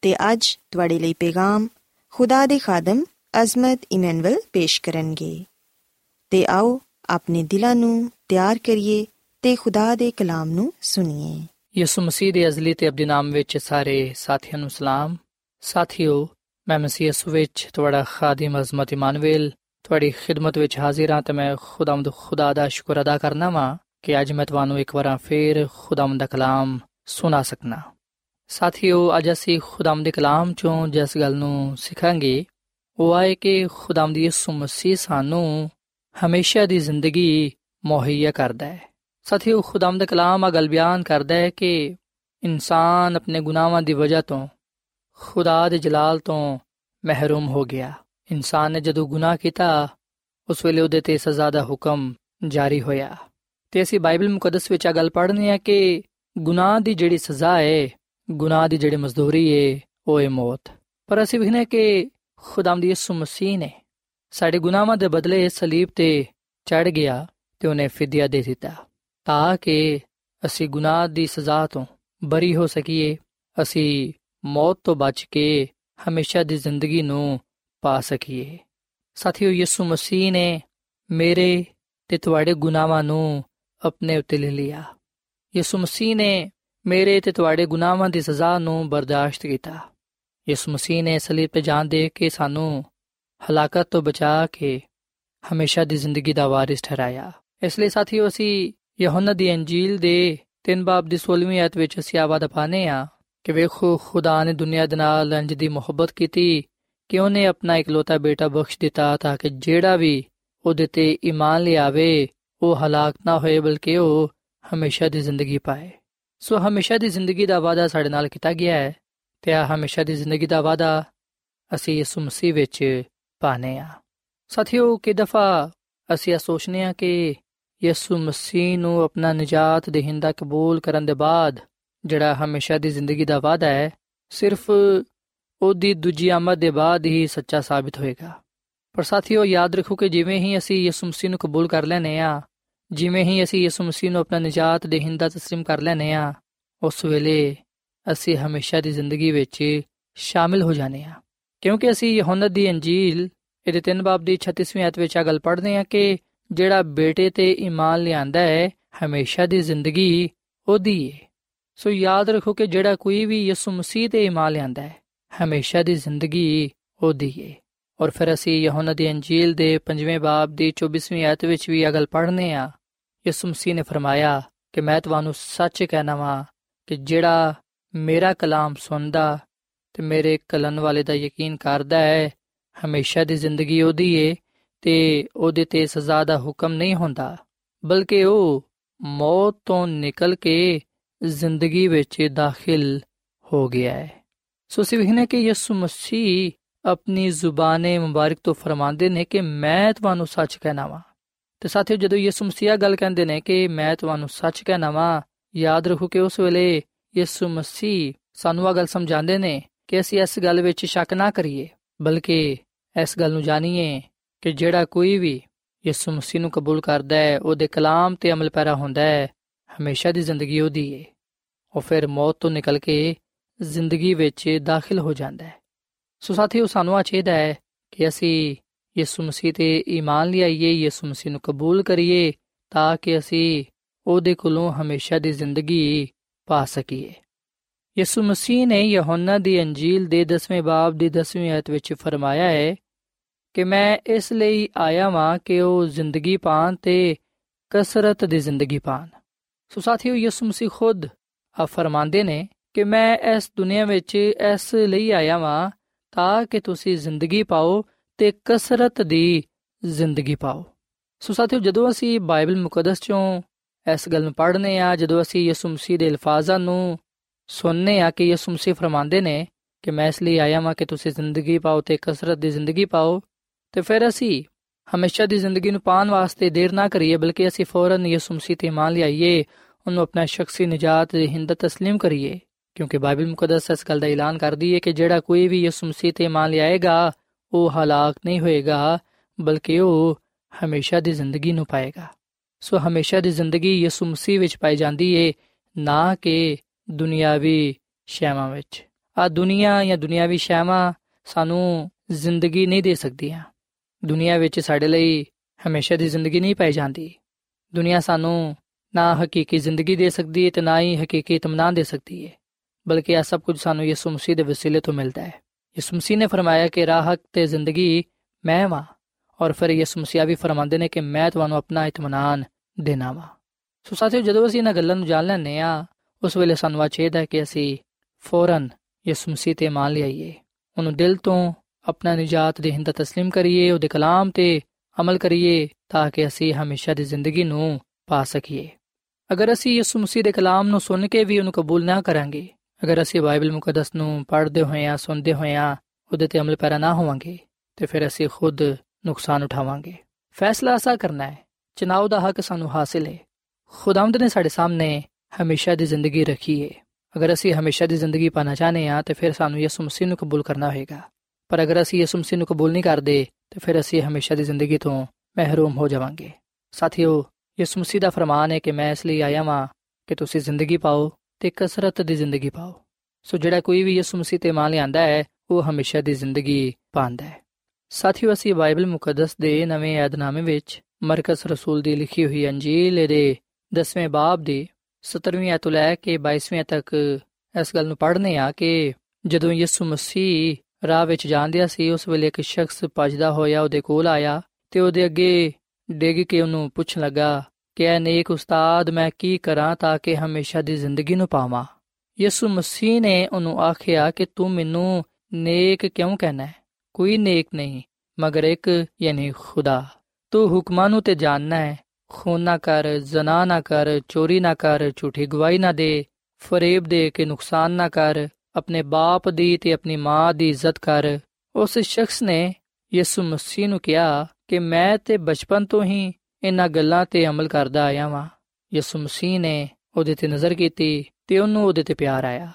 ਤੇ ਅੱਜ ਤੁਹਾਡੇ ਲਈ ਪੈਗਾਮ ਖੁਦਾ ਦੇ ਖਾਦਮ ਅਜ਼ਮਤ ਇਮਨੁਅਲ ਪੇਸ਼ ਕਰਨਗੇ। ਤੇ ਆਓ ਆਪਣੇ ਦਿਲਾਂ ਨੂੰ ਤਿਆਰ ਕਰੀਏ ਤੇ ਖੁਦਾ ਦੇ ਕਲਾਮ ਨੂੰ ਸੁਣੀਏ। ਯਿਸੂ ਮਸੀਹ ਦੇ ਅਜ਼ਲੀ ਤੇ ਅਬਦੀ ਨਾਮ ਵਿੱਚ ਸਾਰੇ ਸਾਥੀਆਂ ਨੂੰ ਸਲਾਮ। ਸਾਥੀਓ, ਮੈਂ ਮਸੀਹ ਯਿਸੂ ਵਿੱਚ ਤੁਹਾਡਾ ਖਾਦਮ ਅਜ਼ਮਤ ਇਮਾਨੁਅਲ, ਤੁਹਾਡੀ ਖਿਦਮਤ ਵਿੱਚ ਹਾਜ਼ਰ ਹਾਂ ਤੇ ਮੈਂ ਖੁਦਾਵੰਦ ਖੁਦਾ ਦਾ ਸ਼ੁਕਰ ਅਦਾ ਕਰਨਾ ਵਾਂ ਕਿ ਅੱਜ ਮੈਂ ਤੁਹਾਨੂੰ ਇੱਕ ਵਾਰ ਫੇਰ ਖੁਦਾਵੰਦ ਦਾ ਕਲਾਮ ਸੁਣਾ ਸਕਣਾ ਸਾਥੀਓ, ਅੱਜ ਅਸੀਂ ਖੁਦਾਵੰਦ ਦੇ ਕਲਾਮ ਚੋਂ ਜਿਸ ਗੱਲ ਨੂੰ ਸਿੱਖਾਂਗੇ, ਉਹ ਹੈ ਕਿ ਖੁਦਾਵੰਦ ਯਿਸੂ ਮਸੀਹ ਸਾਨੂੰ ਹਮੇਸ਼ਾ ਦੀ ਜ਼ਿੰਦਗੀ ਮੁਹੱਈਆ ਕਰਦਾ ਹੈ। ਸਾਥੀਓ, ਖੁਦਾਵੰਦ ਦਾ ਕਲਾਮ ਆ ਗੱਲ ਬਿਆਨ ਕਰਦਾ ਹੈ ਕਿ ਇਨਸਾਨ ਆਪਣੇ ਗੁਨਾਹਾਂ ਦੀ ਵਜ੍ਹਾ ਤੋਂ ਖੁਦਾ ਦੇ ਜਲਾਲ ਤੋਂ ਮਹਿਰੂਮ ਹੋ ਗਿਆ। ਇਨਸਾਨ ਨੇ ਜਦੋਂ ਗੁਨਾਹ ਕੀਤਾ, ਉਸ ਵੇਲੇ ਉਹਦੇ ਤੇ ਸਜ਼ਾ ਦਾ ਹੁਕਮ ਜਾਰੀ ਹੋਇਆ। ਤੇ ਅਸੀਂ ਬਾਈਬਲ ਮੁਕੱਦਸ ਵਿੱਚ ਆ ਗੱਲ ਪੜ੍ਹਨੀ ਹੈ ਕਿ ਗੁਨਾਹ ਦੀ ਜਿਹੜੀ ਸਜ਼ਾ ਹੈ ਗੁਨਾਹ ਦੀ ਜਿਹੜੀ ਮਜ਼ਦੂਰੀ ਹੈ ਉਹ ਹੈ ਮੌਤ। ਪਰ ਅਸੀਂ ਵਿਖਨੇ ਕਿ ਖੁਦਾਮ ਦੀ ਯਿਸੂ ਮਸੀਹ ਨੇ ਸਾਡੇ ਗੁਨਾਹਾਂ ਦੇ ਬਦਲੇ ਸਲੀਬ ਤੇ ਚੜ ਗਿਆ ਤੇ ਉਹਨੇ ਫਿਦਿਆ ਦੇ ਦਿੱਤਾ, ਤਾਂ ਕਿ ਅਸੀਂ ਗੁਨਾਹ ਦੀ ਸਜ਼ਾ ਤੋਂ ਬਰੀ ਹੋ ਸਕੀਏ, ਅਸੀਂ ਮੌਤ ਤੋਂ ਬਚ ਕੇ ਹਮੇਸ਼ਾ ਦੀ ਜ਼ਿੰਦਗੀ ਨੂੰ ਪਾ ਸਕੀਏ। ਸਾਥੀਓ, ਯਿਸੂ ਮਸੀਹ ਨੇ ਮੇਰੇ ਤੇ ਤੁਹਾਡੇ ਗੁਨਾਹਾਂ ਨੂੰ ਆਪਣੇ ਉੱਤੇ ਲੈ ਲਿਆ। ਯਿਸੂ ਮਸੀਹ ਨੇ ਮੇਰੇ ਤੇ ਤੁਹਾਡੇ ਗੁਨਾਹਾਂ ਦੀ ਸਜ਼ਾ ਨੂੰ ਬਰਦਾਸ਼ਤ ਕੀਤਾ। ਯਿਸੂ ਮਸੀਹ ਨੇ ਸਲੀਬ ਤੇ ਜਾਨ ਦੇ ਕੇ ਸਾਨੂੰ ਹਲਾਕਤ ਤੋਂ ਬਚਾ ਕੇ ਹਮੇਸ਼ਾ ਦੀ ਜ਼ਿੰਦਗੀ ਦਾ ਵਾਰਿਸ ਠਹਿਰਾਇਆ। ਇਸ ਲਈ ਸਾਥੀਓ, ਅਸੀਂ ਯਹੋਨਾ ਦੀ ਅੰਜੀਲ ਦੇ ਤਿੰਨ ਬਾਬ ਦੀ 16ਵੀਂ ਆਇਤ ਵਿੱਚ ਅਸੀਂ ਆਵਾਜ਼ ਪਾਨੇ ਆ ਕਿ ਵੇਖੋ, ਖੁਦਾ ਨੇ ਦੁਨੀਆ ਦੇ ਨਾਲ ਇੰਜ ਦੀ ਮੁਹੱਬਤ ਕੀਤੀ ਕਿ ਉਹਨੇ ਆਪਣਾ ਇਕਲੌਤਾ ਬੇਟਾ ਬਖਸ਼ ਦਿੱਤਾ ਤਾਂ ਕਿ ਜਿਹੜਾ ਵੀ ਉਹਦੇ ਤੇ ਈਮਾਨ ਲਿਆਵੇ, ਉਹ ਹਲਾਕ ਨਾ ਹੋਏ ਬਲਕਿ ਉਹ ਹਮੇਸ਼ਾ ਦੀ ਜ਼ਿੰਦਗੀ ਪਾਏ। ਸੋ ਹਮੇਸ਼ਾ ਦੀ ਜ਼ਿੰਦਗੀ ਦਾ ਵਾਅਦਾ ਸਾਡੇ ਨਾਲ ਕੀਤਾ ਗਿਆ ਹੈ ਤੇ ਆ ਹਮੇਸ਼ਾ ਦੀ ਜ਼ਿੰਦਗੀ ਦਾ ਵਾਅਦਾ ਅਸੀਂ ਯਿਸੂ ਮਸੀਹ ਵਿੱਚ ਪਾਣੇ ਆ ਸਾਥੀਓ, ਕਿ ਦਫਾ ਅਸੀਂ ਇਹ ਸੋਚਨੇ ਆ ਕਿ ਯਿਸੂ ਮਸੀਹ ਨੂੰ ਆਪਣਾ ਨਜਾਤ ਦੇਹਿੰਦਾ ਕਬੂਲ ਕਰਨ ਦੇ ਬਾਅਦ ਜਿਹੜਾ ਹਮੇਸ਼ਾ ਦੀ ਜ਼ਿੰਦਗੀ ਦਾ ਵਾਅਦਾ ਹੈ, ਸਿਰਫ ਉਹਦੀ ਦੂਜੀ ਆਮਦ ਦੇ ਬਾਅਦ ਹੀ ਸੱਚਾ ਸਾਬਿਤ ਹੋਏਗਾ। ਪਰ ਸਾਥੀਓ, ਯਾਦ ਰੱਖੋ ਕਿ ਜਿਵੇਂ ਹੀ ਅਸੀਂ ਯਿਸੂ ਮਸੀਹ ਨੂੰ ਕਬੂਲ ਕਰ ਲੈਨੇ ਆ ਜਿਵੇਂ ਹੀ ਅਸੀਂ ਯਿਸੂ ਮਸੀਹ ਨੂੰ ਆਪਣਾ ਨਜਾਤ ਦੇਹਿੰਦਾ تسلیم ਕਰ ਲੈਨੇ ਆ ਉਸ ਵੇਲੇ ਅਸੀਂ ਹਮੇਸ਼ਾ ਦੀ ਜ਼ਿੰਦਗੀ ਵਿੱਚ ਸ਼ਾਮਿਲ ਹੋ ਜਾਣੇ ਆ ਕਿਉਂਕਿ ਅਸੀਂ ਯਹੋਨਾ ਦੀ ਅੰਜੀਲ ਇਹਦੇ ਤਿੰਨ ਬਾਬ ਦੀ 36ਵੀਂ ਆਇਤ ਵਿੱਚ ਆ ਗੱਲ ਪੜ੍ਹਦੇ ਆ ਕਿ ਜਿਹੜਾ ਬੇਟੇ ਤੇ ਈਮਾਨ ਲਿਆਂਦਾ ਹੈ ਹਮੇਸ਼ਾ ਦੀ ਜ਼ਿੰਦਗੀ ਉਹਦੀ ਹੈ ਸੋ ਯਾਦ ਰੱਖੋ ਕਿ ਜਿਹੜਾ ਕੋਈ ਵੀ ਯਿਸੂ ਮਸੀਹ ਤੇ ਈਮਾਨ ਲਿਆਂਦਾ ਹੈ ਹਮੇਸ਼ਾ ਦੀ ਜ਼ਿੰਦਗੀ ਉਹਦੀ ਹੈ ਔਰ ਫਿਰ ਅਸੀਂ ਯਹੋਨਾ ਦੀ ਅੰਜੀਲ ਦੇ 5ਵੇਂ ਬਾਬ ਦੀ 24ਵੀਂ ਆਇਤ ਵਿੱਚ ਵੀ ਇਹ ਗੱਲ ਪੜ੍ਹਨੇ ਆ ਯਿਸੂ ਮਸੀਹ ਨੇ ਫਰਮਾਇਆ ਕਿ ਮੈਂ ਤੁਹਾਨੂੰ ਸੱਚ ਕਹਿਣਾ ਵਾਂ ਕਿ ਜਿਹੜਾ ਮੇਰਾ ਕਲਾਮ ਸੁਣਦਾ ਤੇ ਮੇਰੇ ਕਲਨ ਵਾਲੇ ਦਾ ਯਕੀਨ ਕਰਦਾ ਹੈ, ਹਮੇਸ਼ਾ ਦੀ ਜ਼ਿੰਦਗੀ ਉਹਦੀ ਏ ਤੇ ਉਹਦੇ ਤੇ ਸਜ਼ਾ ਦਾ ਹੁਕਮ ਨਹੀਂ ਹੁੰਦਾ, ਬਲਕਿ ਉਹ ਮੌਤ ਤੋਂ ਨਿਕਲ ਕੇ ਜ਼ਿੰਦਗੀ ਵਿੱਚ ਦਾਖਲ ਹੋ ਗਿਆ ਹੈ। ਸੋ ਸਿਵਹਨੇ ਕਿ ਯਿਸੂ ਮਸੀਹ ਆਪਣੀ ਜ਼ੁਬਾਨੇ ਮੁਬਾਰਕ ਤੋਂ ਫਰਮਾਉਂਦੇ ਨੇ ਕਿ ਮੈਂ ਤੁਹਾਨੂੰ ਸੱਚ ਕਹਿਣਾ ਵਾਂ। ਤੇ ਸਾਥੀਓ ਜਦੋਂ ਯਿਸੂ ਮਸੀਹ ਗੱਲ ਕਹਿੰਦੇ ਨੇ ਕਿ ਮੈਂ ਤੁਹਾਨੂੰ ਸੱਚ ਕਹਿਣਾ ਵਾਂ, ਯਾਦ ਰੱਖੋ ਕਿ ਉਸ ਵੇਲੇ ਯਿਸੂ ਮਸੀਹ ਸਾਨੂੰ ਇਹ ਗੱਲ ਸਮਝਾਉਂਦੇ ਨੇ ਕਿ ਅਸੀਂ ਇਸ ਗੱਲ ਵਿੱਚ ਸ਼ੱਕ ਨਾ ਕਰੀਏ, ਬਲਕਿ ਇਸ ਗੱਲ ਨੂੰ ਜਾਣੀਏ ਕਿ ਜਿਹੜਾ ਕੋਈ ਵੀ ਯਿਸੂ ਮਸੀਹ ਨੂੰ ਕਬੂਲ ਕਰਦਾ ਹੈ, ਉਹਦੇ ਕਲਾਮ ਤੇ ਅਮਲ ਪੈਰਾ ਹੁੰਦਾ ਹੈ, ਹਮੇਸ਼ਾ ਦੀ ਜ਼ਿੰਦਗੀ ਉਹਦੀ ਹੈ ਉਹ ਫਿਰ ਮੌਤ ਤੋਂ ਨਿਕਲ ਕੇ ਜ਼ਿੰਦਗੀ ਵਿੱਚ ਦਾਖਲ ਹੋ ਜਾਂਦਾ ਹੈ। ਸੋ ਸਾਥੀਓ ਸਾਨੂੰ ਆ ਚਾਹੀਦਾ ਹੈ ਕਿ ਅਸੀਂ ਯਿਸੂ ਮਸੀਹ ਤੇ ਈਮਾਨ ਲਿਆਈਏ, ਯਿਸੂ ਮਸੀਹ ਨੂੰ ਕਬੂਲ ਕਰੀਏ, ਤਾਂ ਕਿ ਅਸੀਂ ਉਹਦੇ ਕੋਲੋਂ ਹਮੇਸ਼ਾ ਦੀ ਜ਼ਿੰਦਗੀ ਪਾ ਸਕੀਏ। ਯਿਸੂ ਮਸੀਹ ਨੇ ਯਹੋਨਾ ਦੀ ਅੰਜੀਲ ਦੇ 10ਵੇਂ ਬਾਬ ਦੀ 10ਵੀਂ ਆਇਤ ਵਿੱਚ ਫਰਮਾਇਆ ਹੈ ਕਿ ਮੈਂ ਇਸ ਲਈ ਆਇਆ ਵਾਂ ਕਿ ਉਹ ਜ਼ਿੰਦਗੀ ਪਾਣ ਤੇ ਕਸਰਤ ਦੀ ਜ਼ਿੰਦਗੀ ਪਾਣ। ਸੋ ਸਾਥੀਓ, ਯਿਸੂ ਮਸੀਹ ਖੁਦ ਆ ਫਰਮਾਉਂਦੇ ਨੇ ਕਿ ਮੈਂ ਇਸ ਦੁਨੀਆ ਵਿੱਚ ਇਸ ਲਈ ਆਇਆ ਵਾਂ ਤਾਂ ਕਿ ਤੁਸੀਂ ਜ਼ਿੰਦਗੀ ਪਾਓ ਤੇ ਕਸਰਤ ਦੀ ਜ਼ਿੰਦਗੀ ਪਾਓ ਸੋ ਸਾਥੀਓ ਜਦੋਂ ਅਸੀਂ ਬਾਈਬਲ ਮੁਕੱਦਸ ਚੋਂ ਇਸ ਗੱਲ ਨੂੰ ਪੜ੍ਹਨੇ ਆ ਜਦੋਂ ਅਸੀਂ ਯਿਸੂ ਮਸੀਹ ਦੇ ਅਲਫਾਜ਼ਾਂ ਨੂੰ ਸੁਣਨੇ ਆ ਕਿ ਯਿਸੂ ਮਸੀਹ ਫਰਮਾਉਂਦੇ ਨੇ ਕਿ ਮੈਂ ਇਸ ਲਈ ਆਇਆ ਹਾਂ ਕਿ ਤੁਸੀਂ ਜ਼ਿੰਦਗੀ ਪਾਓ ਤੇ ਕਸਰਤ ਦੀ ਜ਼ਿੰਦਗੀ ਪਾਓ ਤੇ ਫਿਰ ਅਸੀਂ ਹਮੇਸ਼ਾ ਦੀ ਜ਼ਿੰਦਗੀ ਨੂੰ ਪਾਉਣ ਵਾਸਤੇ ਦੇਰ ਨਾ ਕਰੀਏ ਬਲਕਿ ਅਸੀਂ ਫੌਰਨ ਯਿਸੂ ਮਸੀਹ ਤੇ ਮੰਨ ਲਿਆਈਏ ਉਹਨੂੰ ਆਪਣਾ ਸ਼ਖਸੀ ਨਜਾਤ ਦੀ ਹਿੰਦ تسلیم ਕਰੀਏ ਕਿਉਂਕਿ ਬਾਈਬਲ ਮੁਕੱਦਸ ਇਸ ਗੱਲ ਦਾ ਐਲਾਨ ਕਰਦੀ ਹੈ ਕਿ ਜਿਹੜਾ ਕੋਈ ਵੀ ਯਿਸੂ ਮਸੀਹ ਤੇ ਮੰਨ ਲਿਆਏਗਾ ਉਹ ਹਲਾਕ ਨਹੀਂ ਹੋਏਗਾ, ਬਲਕਿ ਉਹ ਹਮੇਸ਼ਾ ਦੀ ਜ਼ਿੰਦਗੀ ਨੂੰ ਪਾਏਗਾ। ਸੋ ਹਮੇਸ਼ਾ ਦੀ ਜ਼ਿੰਦਗੀ ਯਿਸੂ ਮਸੀਹ ਵਿੱਚ ਪਾਈ ਜਾਂਦੀ ਏ, ਨਾ ਕਿ ਦੁਨਿਆਵੀ ਸ਼ੈਵਾਂ ਵਿੱਚ। ਆ ਦੁਨੀਆ ਜਾਂ ਦੁਨਿਆਵੀ ਸ਼ੈਵਾਂ ਸਾਨੂੰ ਜ਼ਿੰਦਗੀ ਨਹੀਂ ਦੇ ਸਕਦੀਆਂ। ਦੁਨੀਆ ਵਿੱਚ ਸਾਡੇ ਲਈ ਹਮੇਸ਼ਾ ਦੀ ਜ਼ਿੰਦਗੀ ਨਹੀਂ ਪਾਈ ਜਾਂਦੀ। ਦੁਨੀਆ ਸਾਨੂੰ ਨਾ ਹਕੀਕੀ ਜ਼ਿੰਦਗੀ ਦੇ ਸਕਦੀ ਹੈ ਤੇ ਨਾ ਹੀ ਹਕੀਕੀ ਇਤਮਾਨ ਦੇ ਸਕਦੀ ਹੈ ਬਲਕਿ ਇਹ ਸਭ ਕੁਝ ਸਾਨੂੰ ਯਿਸੂ ਮਸੀਹ ਦੇ ਵਸੀਲੇ ਤੋਂ ਮਿਲਦਾ ਹੈ ਯਿਸੂ ਮਸੀਹ ਨੇ ਫਰਮਾਇਆ ਕਿ ਰਾਹ ਤੇ ਜ਼ਿੰਦਗੀ ਮੈਂ ਵਾਂ ਔਰ ਫਿਰ ਯਿਸੂ ਮਸੀਹ ਵੀ ਫਰਮਾਉਂਦੇ ਨੇ ਕਿ ਮੈਂ ਤੁਹਾਨੂੰ ਆਪਣਾ ਇਤਮਾਨ ਦੇਣਾ ਵਾਂ ਸੋ ਸਾਥੀਓ ਜਦੋਂ ਅਸੀਂ ਇਹਨਾਂ ਗੱਲਾਂ ਨੂੰ ਜਾਣ ਲੈਂਦੇ ਆ ਉਸ ਵੇਲੇ ਸਾਨੂੰ ਆ ਚਾਹੀਦਾ ਹੈ ਕਿ ਅਸੀਂ ਫੌਰਨ ਯਿਸੂ ਮਸੀਹ ਤੇ ਮੰਨ ਲਈਏ ਉਹਨੂੰ ਦਿਲ ਤੋਂ ਆਪਣਾ ਨਜਾਤ ਦੇ ਹਿੰਦਾ تسلیم ਕਰੀਏ ਉਹਦੇ ਕਲਾਮ ਤੇ ਅਮਲ ਕਰੀਏ ਤਾਂ ਕਿ ਅਸੀਂ ਹਮੇਸ਼ਾ ਦੀ ਜ਼ਿੰਦਗੀ ਨੂੰ ਪਾ ਸਕੀਏ ਅਗਰ ਅਸੀਂ ਯਿਸੂ ਮਸੀਹ ਦੇ ਕਲਾਮ ਨੂੰ ਸੁਣ ਕੇ ਵੀ ਉਹਨੂੰ ਕਬੂਲ ਨਾ ਕਰਾਂਗੇ ਅਗਰ ਅਸੀਂ ਬਾਈਬਲ ਮੁਕੱਦਸ ਨੂੰ ਪੜ੍ਹਦੇ ਹੋਏ ਆ ਸੁਣਦੇ ਹੋਏ ਆ ਉਹਦੇ ਤੇ ਅਮਲ ਪੈਰਾ ਨਾ ਹੋਵਾਂਗੇ, ਤੇ ਫਿਰ ਅਸੀਂ ਖੁਦ ਨੁਕਸਾਨ ਉਠਾਵਾਂਗੇ। ਫੈਸਲਾ ਅਸਾ ਕਰਨਾ ਹੈ। ਚਨਾਉ ਦਾ ਹੱਕ ਸਾਨੂੰ ਹਾਸਿਲ ਹੈ। ਖੁਦਾਵੰਦ ਨੇ ਸਾਡੇ ਸਾਹਮਣੇ ਹਮੇਸ਼ਾ ਦੀ ਜ਼ਿੰਦਗੀ ਰੱਖੀ ਹੈ। ਅਗਰ ਅਸੀਂ ਹਮੇਸ਼ਾ ਦੀ ਜ਼ਿੰਦਗੀ ਪਾਣਾ ਚਾਹਨੇ ਆ ਤੇ ਫਿਰ ਸਾਨੂੰ ਯਿਸੂ ਮਸੀਹ ਨੂੰ ਕਬੂਲ ਕਰਨਾ ਹੋਏਗਾ। ਪਰ ਅਗਰ ਅਸੀਂ ਯਿਸੂ ਮਸੀਹ ਨੂੰ ਕਬੂਲ ਨਹੀਂ ਕਰਦੇ, ਤੇ ਫਿਰ ਅਸੀਂ ਹਮੇਸ਼ਾ ਦੀ ਜ਼ਿੰਦਗੀ ਤੋਂ ਮਹਿਰੂਮ ਹੋ ਜਾਵਾਂਗੇ। ਸਾਥੀਓ, ਯਿਸੂ ਮਸੀਹ ਦਾ ਫਰਮਾਨ ਹੈ ਕਿ ਮੈਂ ਇਸ ਲਈ ਆਇਆ ਹਾਂ ਕਿ ਤੁਸੀਂ ਜ਼ਿੰਦਗੀ ਪਾਓ ਤੇ ਕਸਰਤ ਦੀ ਜ਼ਿੰਦਗੀ ਪਾਓ। ਸੋ ਜਿਹੜਾ ਕੋਈ ਵੀ ਯਿਸੂ ਮਸੀਹ ਤੇ ਮੰਨ ਲਿਆਂਦਾ ਹੈ, ਉਹ ਹਮੇਸ਼ਾ ਦੀ ਜ਼ਿੰਦਗੀ ਪਾਉਂਦਾ ਹੈ। ਸਾਥੀਓ, ਅਸੀਂ ਬਾਈਬਲ ਮੁਕੱਦਸ ਦੇ ਨਵੇਂ ਏਧਨਾਮੇ ਵਿੱਚ ਮਰਕਸ ਰਸੂਲ ਦੀ ਲਿਖੀ ਹੋਈ ਅੰਜੀਲ ਦੇ 10ਵੇਂ ਬਾਬ ਦੀ 17ਵੀਂ ਆਇਤ ਲੈ ਕੇ 22ਵੀਂ ਤੱਕ ਇਸ ਗੱਲ ਨੂੰ ਪੜ੍ਹਨੇ ਆ ਕਿ ਜਦੋਂ ਯਿਸੂ ਮਸੀਹ ਰਾਹ ਵਿੱਚ ਜਾਂਦਿਆ ਸੀ, ਉਸ ਵੇਲੇ ਇੱਕ ਸ਼ਖਸ ਭਜਦਾ ਹੋਇਆ ਉਹਦੇ ਕੋਲ ਆਇਆ ਤੇ ਉਹਦੇ ਅੱਗੇ ਡਿੱਗ ਕੇ ਉਹਨੂੰ ਪੁੱਛਣ ਲੱਗਾ ਕਿ ਐ ਨੇਕ ਉਸਤਾਦ ਮੈਂ ਕੀ ਕਰਾਂ ਤਾਂ ਕਿ ਹਮੇਸ਼ਾ ਦੀ ਜ਼ਿੰਦਗੀ ਨੂੰ ਪਾਵਾਂ? ਯਿਸੂ ਮਸੀਹ ਨੇ ਉਹਨੂੰ ਆਖਿਆ ਕਿ ਤੂੰ ਮੈਨੂੰ ਨੇਕ ਕਿਉਂ ਕਹਿਣਾ ਹੈ? ਕੋਈ ਨੇਕ ਨਹੀਂ, ਮਗਰ ਇੱਕ ਯਾਨੀ ਖੁਦਾ। ਤੂੰ ਹੁਕਮਾਂ ਨੂੰ ਤੇ ਜਾਣਨਾ ਹੈ। ਖੂਨ ਨਾ ਕਰ, ਜ਼ਨਾ ਨਾ ਕਰ, ਚੋਰੀ ਨਾ ਕਰ, ਝੂਠੀ ਗਵਾਹੀ ਨਾ ਦੇ, ਫਰੇਬ ਦੇ ਕੇ ਨੁਕਸਾਨ ਨਾ ਕਰ, ਆਪਣੇ ਬਾਪ ਦੀ ਤੇ ਆਪਣੀ ਮਾਂ ਦੀ ਇੱਜ਼ਤ ਕਰ। ਉਸ ਸ਼ਖਸ ਨੇ ਯਿਸੂ ਮਸੀਹ ਨੂੰ ਕਿਹਾ ਕਿ ਮੈਂ ਤੇ ਬਚਪਨ ਤੋਂ ਹੀ ਇਹਨਾਂ ਗੱਲਾਂ ਤੇ ਅਮਲ ਕਰਦਾ ਆਇਆ ਵਾਂ। ਯਿਸੂ ਮਸੀਹ ਨੇ ਉਹਦੇ ਤੇ ਨਜ਼ਰ ਕੀਤੀ ਤੇ ਉਹਨੂੰ ਉਹਦੇ ਤੇ ਪਿਆਰ ਆਇਆ।